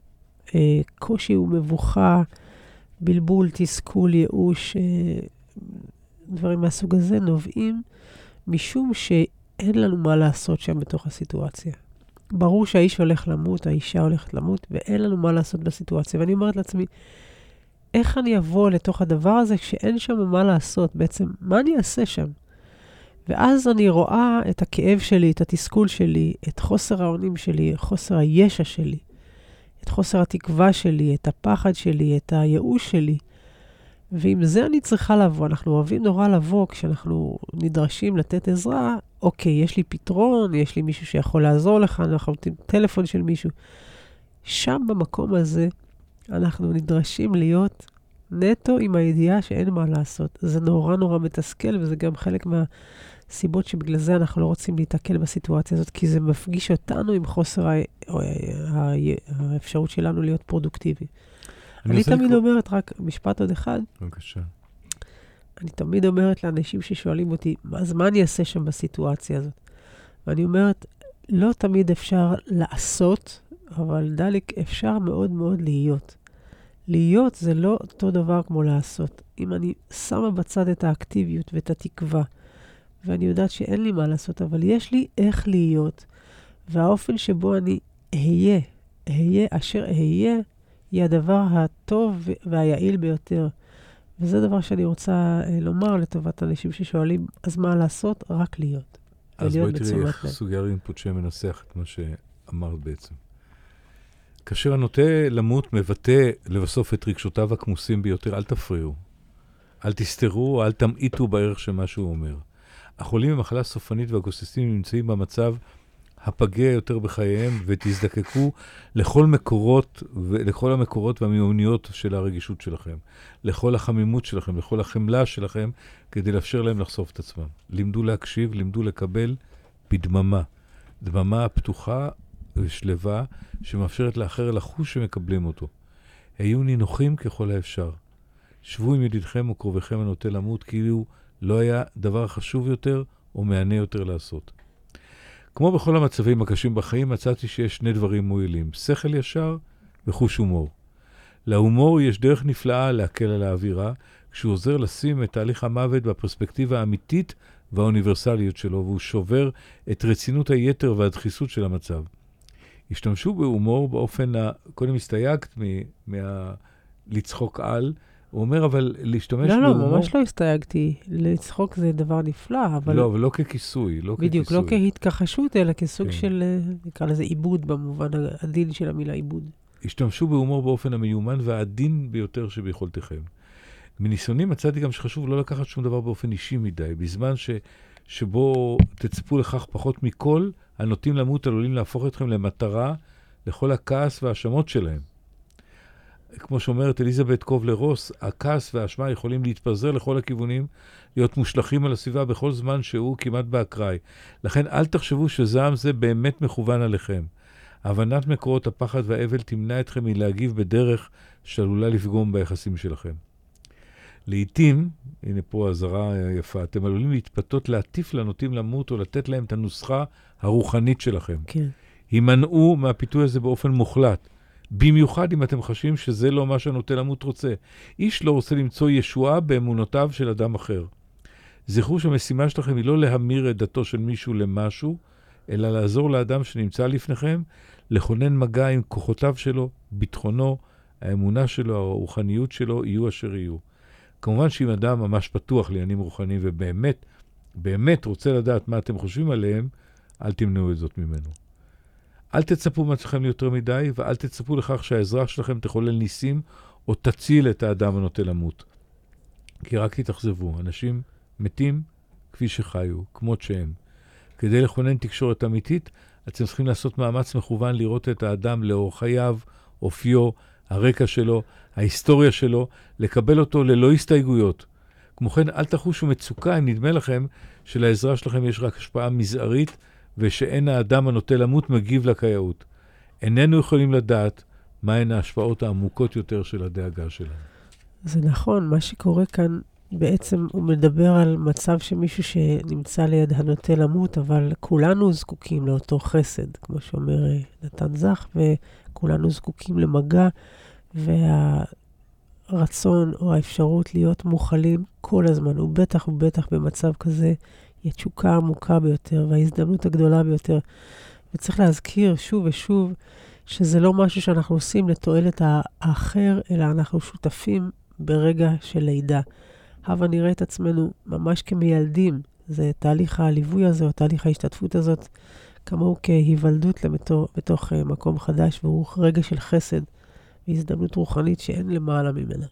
אה, קושי ומבוכה, בלבול, תסכול, ייאוש, אה, דברים מהסוג הזה, נובעים משום שאין לנו מה לעשות שם בתוך הסיטואציה. ברור שהאיש הולך למות, האישה הולכת למות, ואין לנו מה לעשות בסיטואציה. ואני אומרת לעצמי, איך אני אבוא לתוך הדבר הזה כשאין שם מה לעשות? בעצם, מה אני אעשה שם? ואז אני רואה את הכאב שלי, את התסכול שלי, את חוסר האונים שלי, חוסר הישע שלי, את חוסר התקווה שלי, את הפחד שלי, את הייאוש שלי. ועם זה אני צריכה לבוא. אנחנו אוהבים נורא לבוא כשאנחנו נדרשים לתת עזרה. אוקיי, יש לי פתרון, יש לי מישהו שיכול לעזור לך, אנחנו נותנים טלפון של מישהו. שם, במקום הזה, אנחנו נדרשים להיות נטו עם הידיעה שאין מה לעשות. זה נורא נורא מתסכל, וזה גם חלק מהסיבות שבגלל זה אנחנו לא רוצים להתקל בסיטואציה הזאת, כי זה מפגיש אותנו עם חוסר ה... ה... האפשרות שלנו להיות פרודוקטיבי. אני, אני תמיד לקרוא... אומרת, רק משפט עוד אחד. בבקשה. אני תמיד אומרת לאנשים ששואלים אותי, אז מה אני אעשה שם בסיטואציה הזאת? ואני אומרת, לא תמיד אפשר לעשות, אבל דליק, אפשר מאוד מאוד להיות. להיות זה לא אותו דבר כמו לעשות. אם אני שמה בצד את האקטיביות ואת התקווה, ואני יודעת שאין לי מה לעשות, אבל יש לי איך להיות, והאופן שבו אני אהיה, אהיה אשר אהיה, היא הדבר הטוב והיעיל ביותר. וזה דבר שאני רוצה אה, לומר לטובת אנשים ששואלים, אז מה לעשות? רק להיות. אז בואי תראי איך סוגי הרינפוט שמנסח את מה שאמרת בעצם. כאשר הנוטה למות מבטא לבסוף את רגשותיו הכמוסים ביותר, אל תפריעו. אל תסתרו, אל תמעיטו בערך של מה שהוא אומר. החולים במחלה סופנית והגוססים נמצאים במצב הפגיע יותר בחייהם, ותזדקקו לכל מקורות, לכל המקורות והמיומנויות של הרגישות שלכם, לכל החמימות שלכם, לכל החמלה שלכם, כדי לאפשר להם לחשוף את עצמם. לימדו להקשיב, לימדו לקבל בדממה. דממה פתוחה ושלווה, שמאפשרת לאחר לחוש שמקבלים אותו. היו נינוחים ככל האפשר. שבו עם ידידכם או קרוביכם הנוטה למות, כאילו לא היה דבר חשוב יותר או מהנה יותר לעשות. כמו בכל המצבים הקשים בחיים, מצאתי שיש שני דברים מועילים, שכל ישר וחוש הומור. להומור יש דרך נפלאה להקל על האווירה, כשהוא עוזר לשים את תהליך המוות בפרספקטיבה האמיתית והאוניברסליות שלו, והוא שובר את רצינות היתר והדחיסות של המצב. השתמשו בהומור באופן, ה... קודם הסתייגת מלצחוק על, הוא אומר, אבל להשתמש לא, בהומור... לא, לא, ממש לא הסתייגתי. לצחוק זה דבר נפלא, אבל... לא, אבל לא ככיסוי, לא בדיוק, ככיסוי. בדיוק, לא כהתכחשות, אלא כסוג כן. של, אה, נקרא לזה עיבוד, במובן הדין של המילה עיבוד. השתמשו בהומור באופן המיומן והעדין ביותר שביכולתכם. מניסיוני מצאתי גם שחשוב לא לקחת שום דבר באופן אישי מדי. בזמן ש, שבו תצפו לכך פחות מכל, הנוטים למות עלולים להפוך אתכם למטרה לכל הכעס וההאשמות שלהם. כמו שאומרת אליזבת קובלר רוס, הכעס והאשמה יכולים להתפזר לכל הכיוונים, להיות מושלכים על הסביבה בכל זמן שהוא כמעט באקראי. לכן אל תחשבו שזעם זה באמת מכוון עליכם. הבנת מקורות הפחד והאבל תמנע אתכם מלהגיב בדרך שעלולה לפגום ביחסים שלכם. לעתים, הנה פה אזהרה יפה, אתם עלולים להתפתות להטיף לנוטים למות או לתת להם את הנוסחה הרוחנית שלכם. כן. הימנעו מהפיתוי הזה באופן מוחלט. במיוחד אם אתם חשים שזה לא מה שהנוטה למות רוצה. איש לא רוצה למצוא ישועה באמונותיו של אדם אחר. זכרו שהמשימה שלכם היא לא להמיר את דתו של מישהו למשהו, אלא לעזור לאדם שנמצא לפניכם לכונן מגע עם כוחותיו שלו, ביטחונו, האמונה שלו, הרוחניות שלו, יהיו אשר יהיו. כמובן שאם אדם ממש פתוח לעניינים רוחניים ובאמת, באמת רוצה לדעת מה אתם חושבים עליהם, אל תמנעו את זאת ממנו. אל תצפו מעצמכם ליותר מדי, ואל תצפו לכך שהעזרה שלכם תחולל ניסים או תציל את האדם הנוטה למות. כי רק תתאכזבו, אנשים מתים כפי שחיו, כמות שהם. כדי לכונן תקשורת אמיתית, אתם צריכים לעשות מאמץ מכוון לראות את האדם לאור חייו, אופיו, הרקע שלו, ההיסטוריה שלו, לקבל אותו ללא הסתייגויות. כמו כן, אל תחושו מצוקה אם נדמה לכם שלעזרה שלכם יש רק השפעה מזערית ושאין האדם הנוטה למות מגיב לקייאות. איננו יכולים לדעת מהן ההשפעות העמוקות יותר של הדאגה שלנו. זה נכון, מה שקורה כאן, בעצם הוא מדבר על מצב שמישהו שנמצא ליד הנוטה למות, אבל כולנו זקוקים לאותו חסד, כמו שאומר אה, נתן זך, וכולנו זקוקים למגע, והרצון או האפשרות להיות מוכלים כל הזמן, ובטח ובטח במצב כזה, היא התשוקה העמוקה ביותר וההזדמנות הגדולה ביותר. וצריך להזכיר שוב ושוב שזה לא משהו שאנחנו עושים לתועלת האחר, אלא אנחנו שותפים ברגע של לידה. הבה נראה את עצמנו ממש כמיילדים. זה תהליך הליווי הזה, או תהליך ההשתתפות הזאת, כמוהו כהיוולדות למתו, בתוך uh, מקום חדש, והוא רגע של חסד והזדמנות רוחנית שאין למעלה ממנה.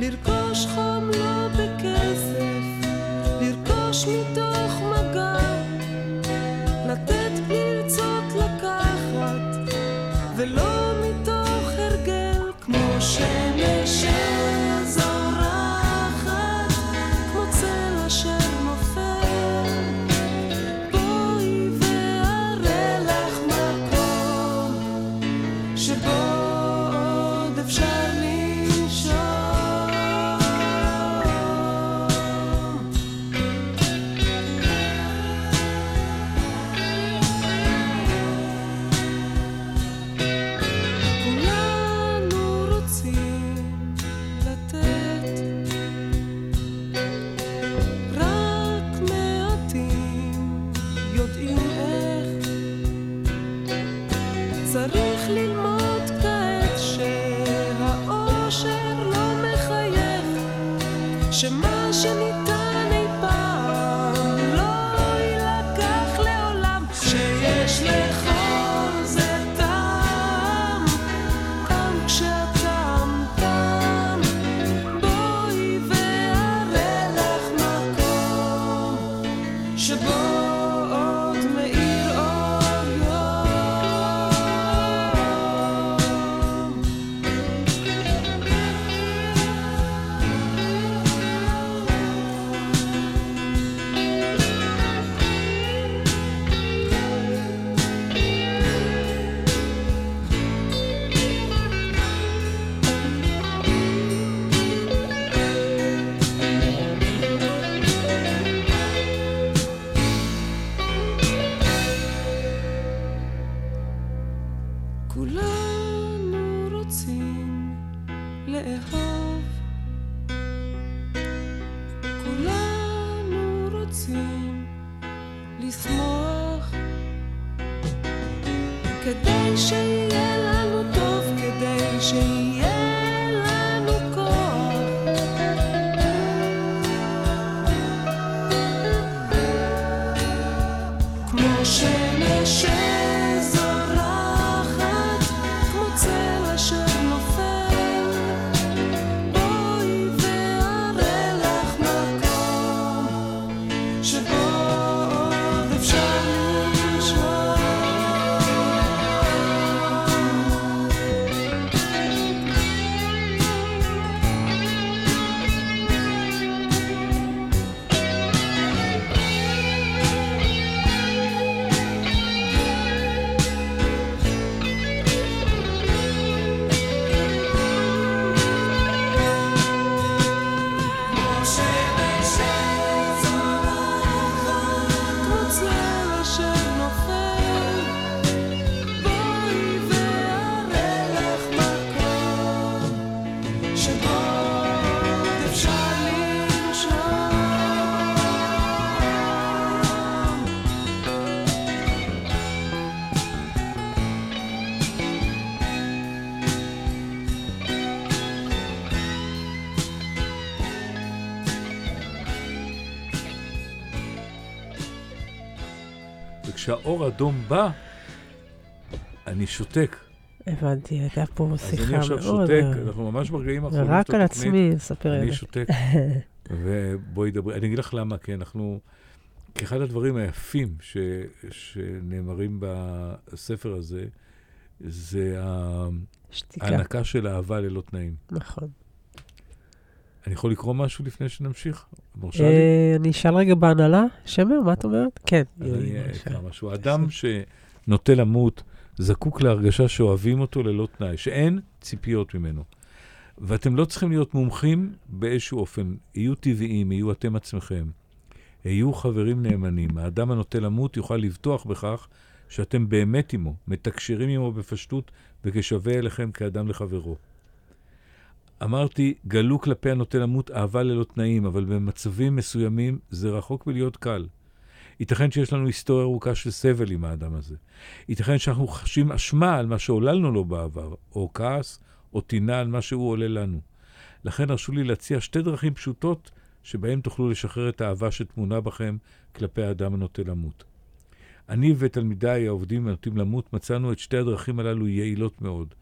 לרכוש חום וכשהאור האדום בא, אני שותק. הבנתי, הייתה פה אז שיחה אני עכשיו מאוד... שותק, אה, אנחנו ממש ברגעים האחרונים רק על. עצמי לספר את אני. שותק, ובואי דברי. אני אגיד לך למה, כי אנחנו... כי אחד הדברים היפים ש, שנאמרים בספר הזה, זה שתיקה, ההענקה של אהבה ללא תנאים. נכון. אני יכול לקרוא משהו לפני שנמשיך? מרשה לי? אה, אני אשאל רגע בהנהלה, שמר, מה את אומרת? כן. אני בבקשה. אקרא משהו. אדם שנוטה למות, זקוק להרגשה שאוהבים אותו ללא תנאי, שאין ציפיות ממנו. ואתם לא צריכים להיות מומחים באיזשהו אופן. יהיו טבעיים, יהיו אתם עצמכם. היו חברים נאמנים. האדם הנוטה למות יוכל לבטוח בכך שאתם באמת עמו, מתקשרים עמו בפשטות וכשווה אליכם כאדם לחברו. אמרתי, גלו כלפי הנוטה למות אהבה ללא תנאים, אבל במצבים מסוימים זה רחוק מלהיות קל. ייתכן שיש לנו היסטוריה ארוכה של סבל עם האדם הזה. ייתכן שאנחנו חשים אשמה על מה שעוללנו לו בעבר, או כעס, או טינה על מה שהוא עולה לנו. לכן הרשו לי להציע שתי דרכים פשוטות שבהן תוכלו לשחרר את האהבה שטמונה בכם כלפי האדם הנוטה למות. אני ותלמידיי העובדים הנוטים למות מצאנו את שתי הדרכים הללו יעילות מאוד.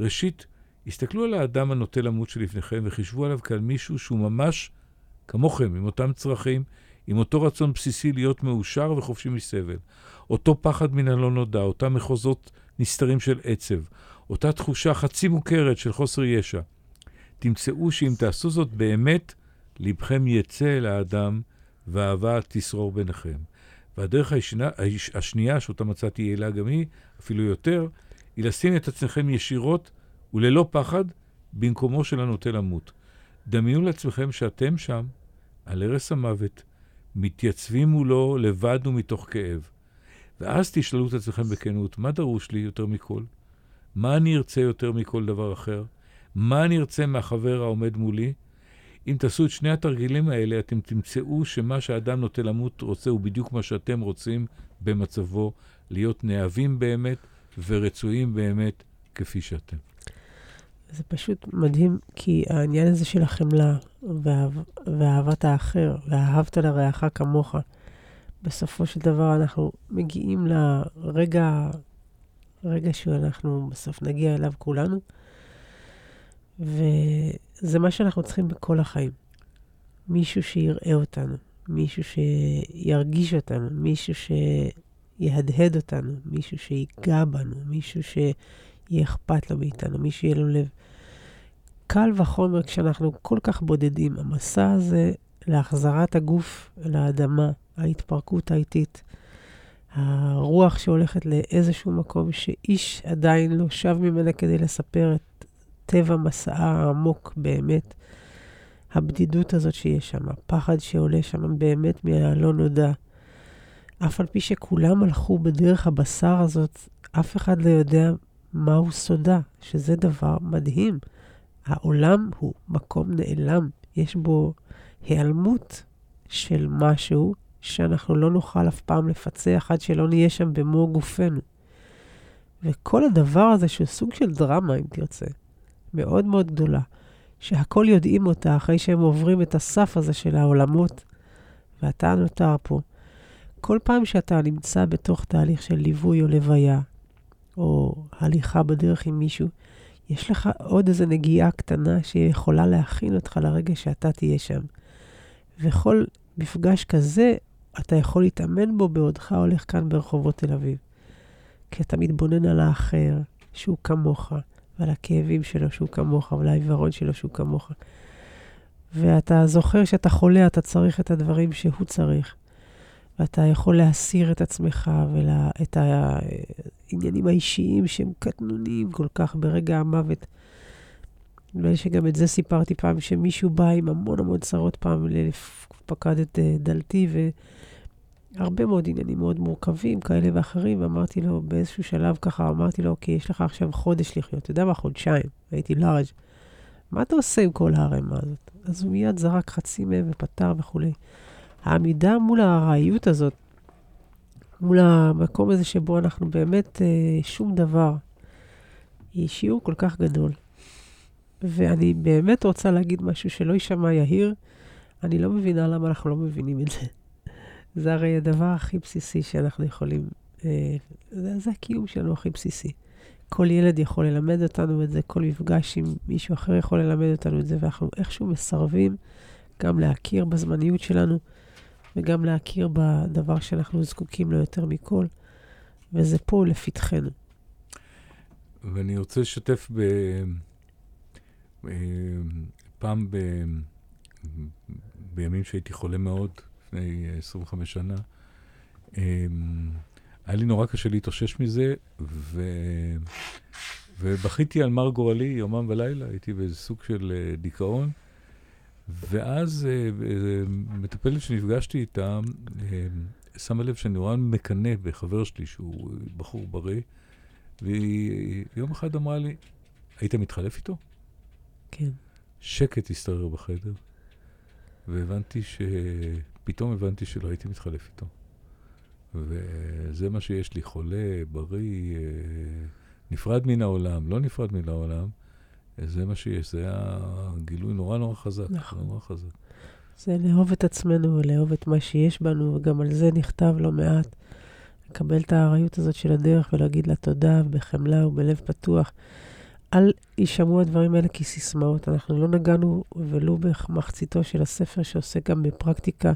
ראשית, הסתכלו על האדם הנוטה למות שלפניכם וחישבו עליו כעל מישהו שהוא ממש כמוכם, עם אותם צרכים, עם אותו רצון בסיסי להיות מאושר וחופשי מסבל. אותו פחד מן הלא נודע, אותם מחוזות נסתרים של עצב, אותה תחושה חצי מוכרת של חוסר ישע. תמצאו שאם תעשו זאת באמת, לבכם יצא אל האדם, והאהבה תשרור ביניכם. והדרך הישנה, היש, השנייה, שאותה מצאתי יעילה גם היא, אפילו יותר, היא לשים את עצמכם ישירות וללא פחד במקומו של הנוטה למות. דמיינו לעצמכם שאתם שם, על ערש המוות, מתייצבים מולו לבד ומתוך כאב. ואז תשאלו את עצמכם בכנות, מה דרוש לי יותר מכל? מה אני ארצה יותר מכל דבר אחר? מה אני ארצה מהחבר העומד מולי? אם תעשו את שני התרגילים האלה, אתם תמצאו שמה שהאדם נוטה למות רוצה הוא בדיוק מה שאתם רוצים במצבו, להיות נאהבים באמת ורצויים באמת כפי שאתם. זה פשוט מדהים, כי העניין הזה של החמלה ואהב, ואהבת האחר, ואהבת לרעך כמוך, בסופו של דבר אנחנו מגיעים לרגע, רגע שאנחנו בסוף נגיע אליו כולנו, וזה מה שאנחנו צריכים בכל החיים. מישהו שיראה אותנו, מישהו שירגיש אותנו, מישהו שיהדהד אותנו, מישהו שיגע בנו, מישהו שיהיה אכפת לו מאיתנו, מישהו שיהיה לו לב. קל וחומר כשאנחנו כל כך בודדים. המסע הזה להחזרת הגוף לאדמה, ההתפרקות האיטית, הרוח שהולכת לאיזשהו מקום שאיש עדיין לא שב ממנה כדי לספר את טבע מסעה העמוק באמת. הבדידות הזאת שיש שם, הפחד שעולה שם באמת מהלא נודע. אף על פי שכולם הלכו בדרך הבשר הזאת, אף אחד לא יודע מהו סודה, שזה דבר מדהים. העולם הוא מקום נעלם, יש בו היעלמות של משהו שאנחנו לא נוכל אף פעם לפצח עד שלא נהיה שם במו גופנו. וכל הדבר הזה, שהוא סוג של דרמה, אם תרצה, מאוד מאוד גדולה, שהכל יודעים אותה אחרי שהם עוברים את הסף הזה של העולמות, ואתה נותר פה. כל פעם שאתה נמצא בתוך תהליך של ליווי או לוויה, או הליכה בדרך עם מישהו, יש לך עוד איזו נגיעה קטנה שיכולה להכין אותך לרגע שאתה תהיה שם. וכל מפגש כזה, אתה יכול להתאמן בו בעודך הולך כאן ברחובות תל אביב. כי אתה מתבונן על האחר, שהוא כמוך, ועל הכאבים שלו שהוא כמוך, ועל העיוורון שלו שהוא כמוך. ואתה זוכר שאתה חולה, אתה צריך את הדברים שהוא צריך. ואתה יכול להסיר את עצמך ואת העניינים האישיים שהם קטנוניים כל כך ברגע המוות. נדמה לי שגם את זה סיפרתי פעם, שמישהו בא עם המון המון צרות פעם, פקד את אה, דלתי, והרבה מאוד עניינים מאוד מורכבים, כאלה ואחרים, ואמרתי לו, באיזשהו שלב ככה, אמרתי לו, אוקיי, יש לך עכשיו חודש לחיות, אתה יודע מה, חודשיים, הייתי לארג'. מה אתה עושה עם כל הערימה הזאת? אז הוא מיד זרק חצי מהם ופתר וכולי. העמידה מול הארעיות הזאת, מול המקום הזה שבו אנחנו באמת אה, שום דבר, היא שיעור כל כך גדול. ואני באמת רוצה להגיד משהו שלא יישמע יהיר, אני לא מבינה למה אנחנו לא מבינים את זה. זה הרי הדבר הכי בסיסי שאנחנו יכולים, אה, זה, זה הקיום שלנו הכי בסיסי. כל ילד יכול ללמד אותנו את זה, כל מפגש עם מישהו אחר יכול ללמד אותנו את זה, ואנחנו איכשהו מסרבים גם להכיר בזמניות שלנו, וגם להכיר בדבר שאנחנו זקוקים לו יותר מכל, וזה פה לפתחנו. ואני רוצה לשתף ב... אה, פעם ב... בימים שהייתי חולה מאוד, לפני 25 שנה, אה, היה לי נורא קשה להתאושש מזה, ו... ובכיתי על מר גורלי יומם ולילה, הייתי באיזה סוג של אה, דיכאון. ואז אה, אה, מטפלת שנפגשתי איתה, אה, שמה לב שאני נורא מקנא בחבר שלי, שהוא בחור בריא, והיא יום אחד אמרה לי, היית מתחלף איתו? כן. שקט השתרר בחדר, והבנתי ש... פתאום הבנתי שלא הייתי מתחלף איתו. וזה מה שיש לי, חולה, בריא, נפרד מן העולם, לא נפרד מן העולם. זה מה שיש, זה היה גילוי נורא נורא חזק. נכון. נורא חזק. זה לאהוב את עצמנו ולאהוב את מה שיש בנו, וגם על זה נכתב לא מעט. לקבל את הארעיות הזאת של הדרך ולהגיד לה תודה בחמלה ובלב פתוח. אל יישמעו הדברים האלה כסיסמאות. אנחנו לא נגענו ולו במחציתו של הספר שעוסק גם בפרקטיקה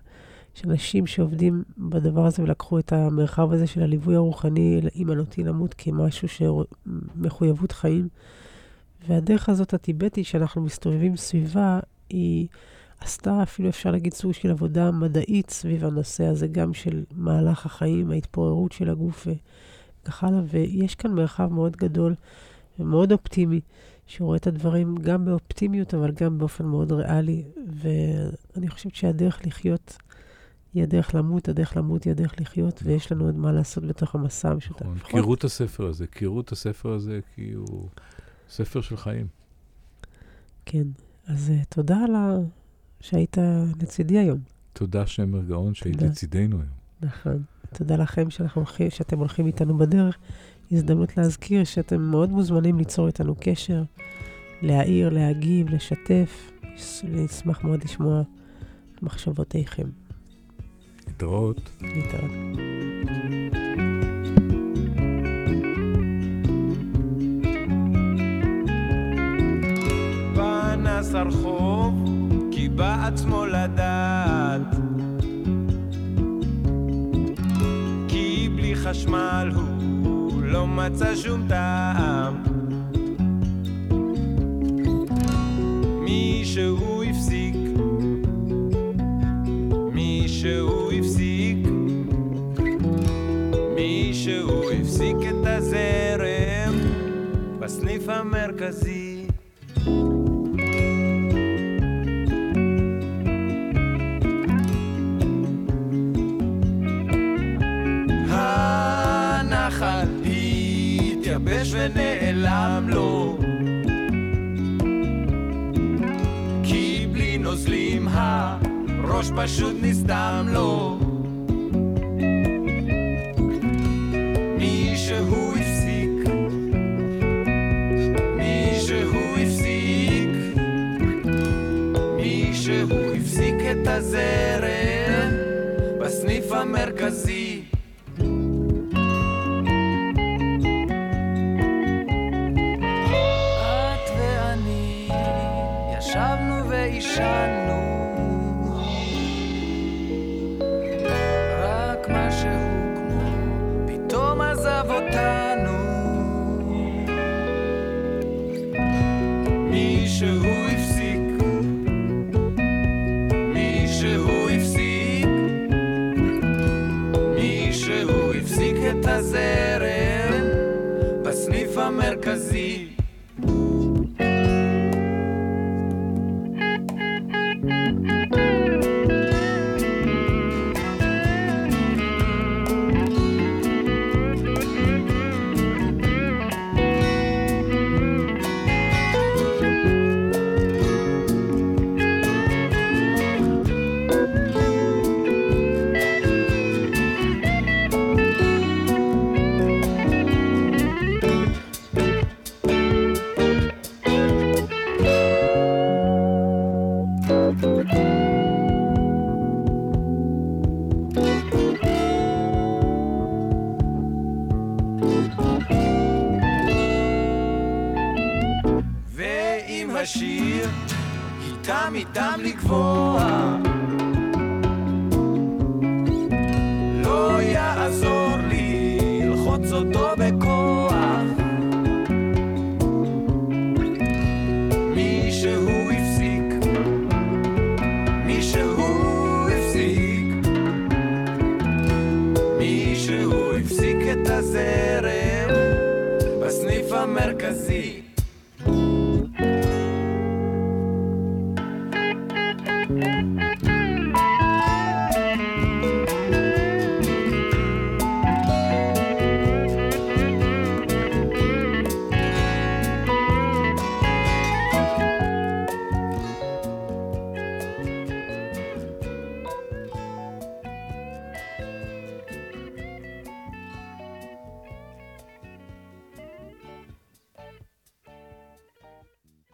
של אנשים שעובדים בדבר הזה ולקחו את המרחב הזה של הליווי הרוחני עם הנוטי למות כמשהו שמחויבות חיים. והדרך הזאת הטיבטית שאנחנו מסתובבים סביבה, היא עשתה אפילו אפשר להגיד סוג של עבודה מדעית סביב הנושא הזה, גם של מהלך החיים, ההתפוררות של הגוף וכך הלאה. ויש כאן מרחב מאוד גדול ומאוד אופטימי, שרואה את הדברים גם באופטימיות, אבל גם באופן מאוד ריאלי. ואני חושבת שהדרך לחיות היא הדרך למות, הדרך למות היא הדרך לחיות, ויש לנו עוד מה לעשות בתוך המסע המשותף. נכון, קראו את הספר הזה, קראו את הספר הזה כי הוא ספר של חיים. כן, אז uh, תודה על ה... שהיית לצידי היום. תודה, שמר גאון, שהיית. לצידנו היום. נכון. תודה לכם שאנחנו הולכים, שאתם הולכים איתנו בדרך. הזדמנות להזכיר שאתם מאוד מוזמנים ליצור איתנו קשר, להעיר, להגיב, לשתף. נשמח מאוד לשמוע מחשבותיכם. להתראות. להתראות. פנס הרחוב, כי בא עצמו לדעת. כי בלי חשמל הוא לא מצא שום טעם. מישהו הפסיק, מישהו הפסיק, מישהו הפסיק את הזרם בסניף המרכזי. התייבש ונעלם לו. כי בלי נוזלים הראש פשוט נסתם לו. מישהו הפסיק מישהו את הזרם בסניף המרכזי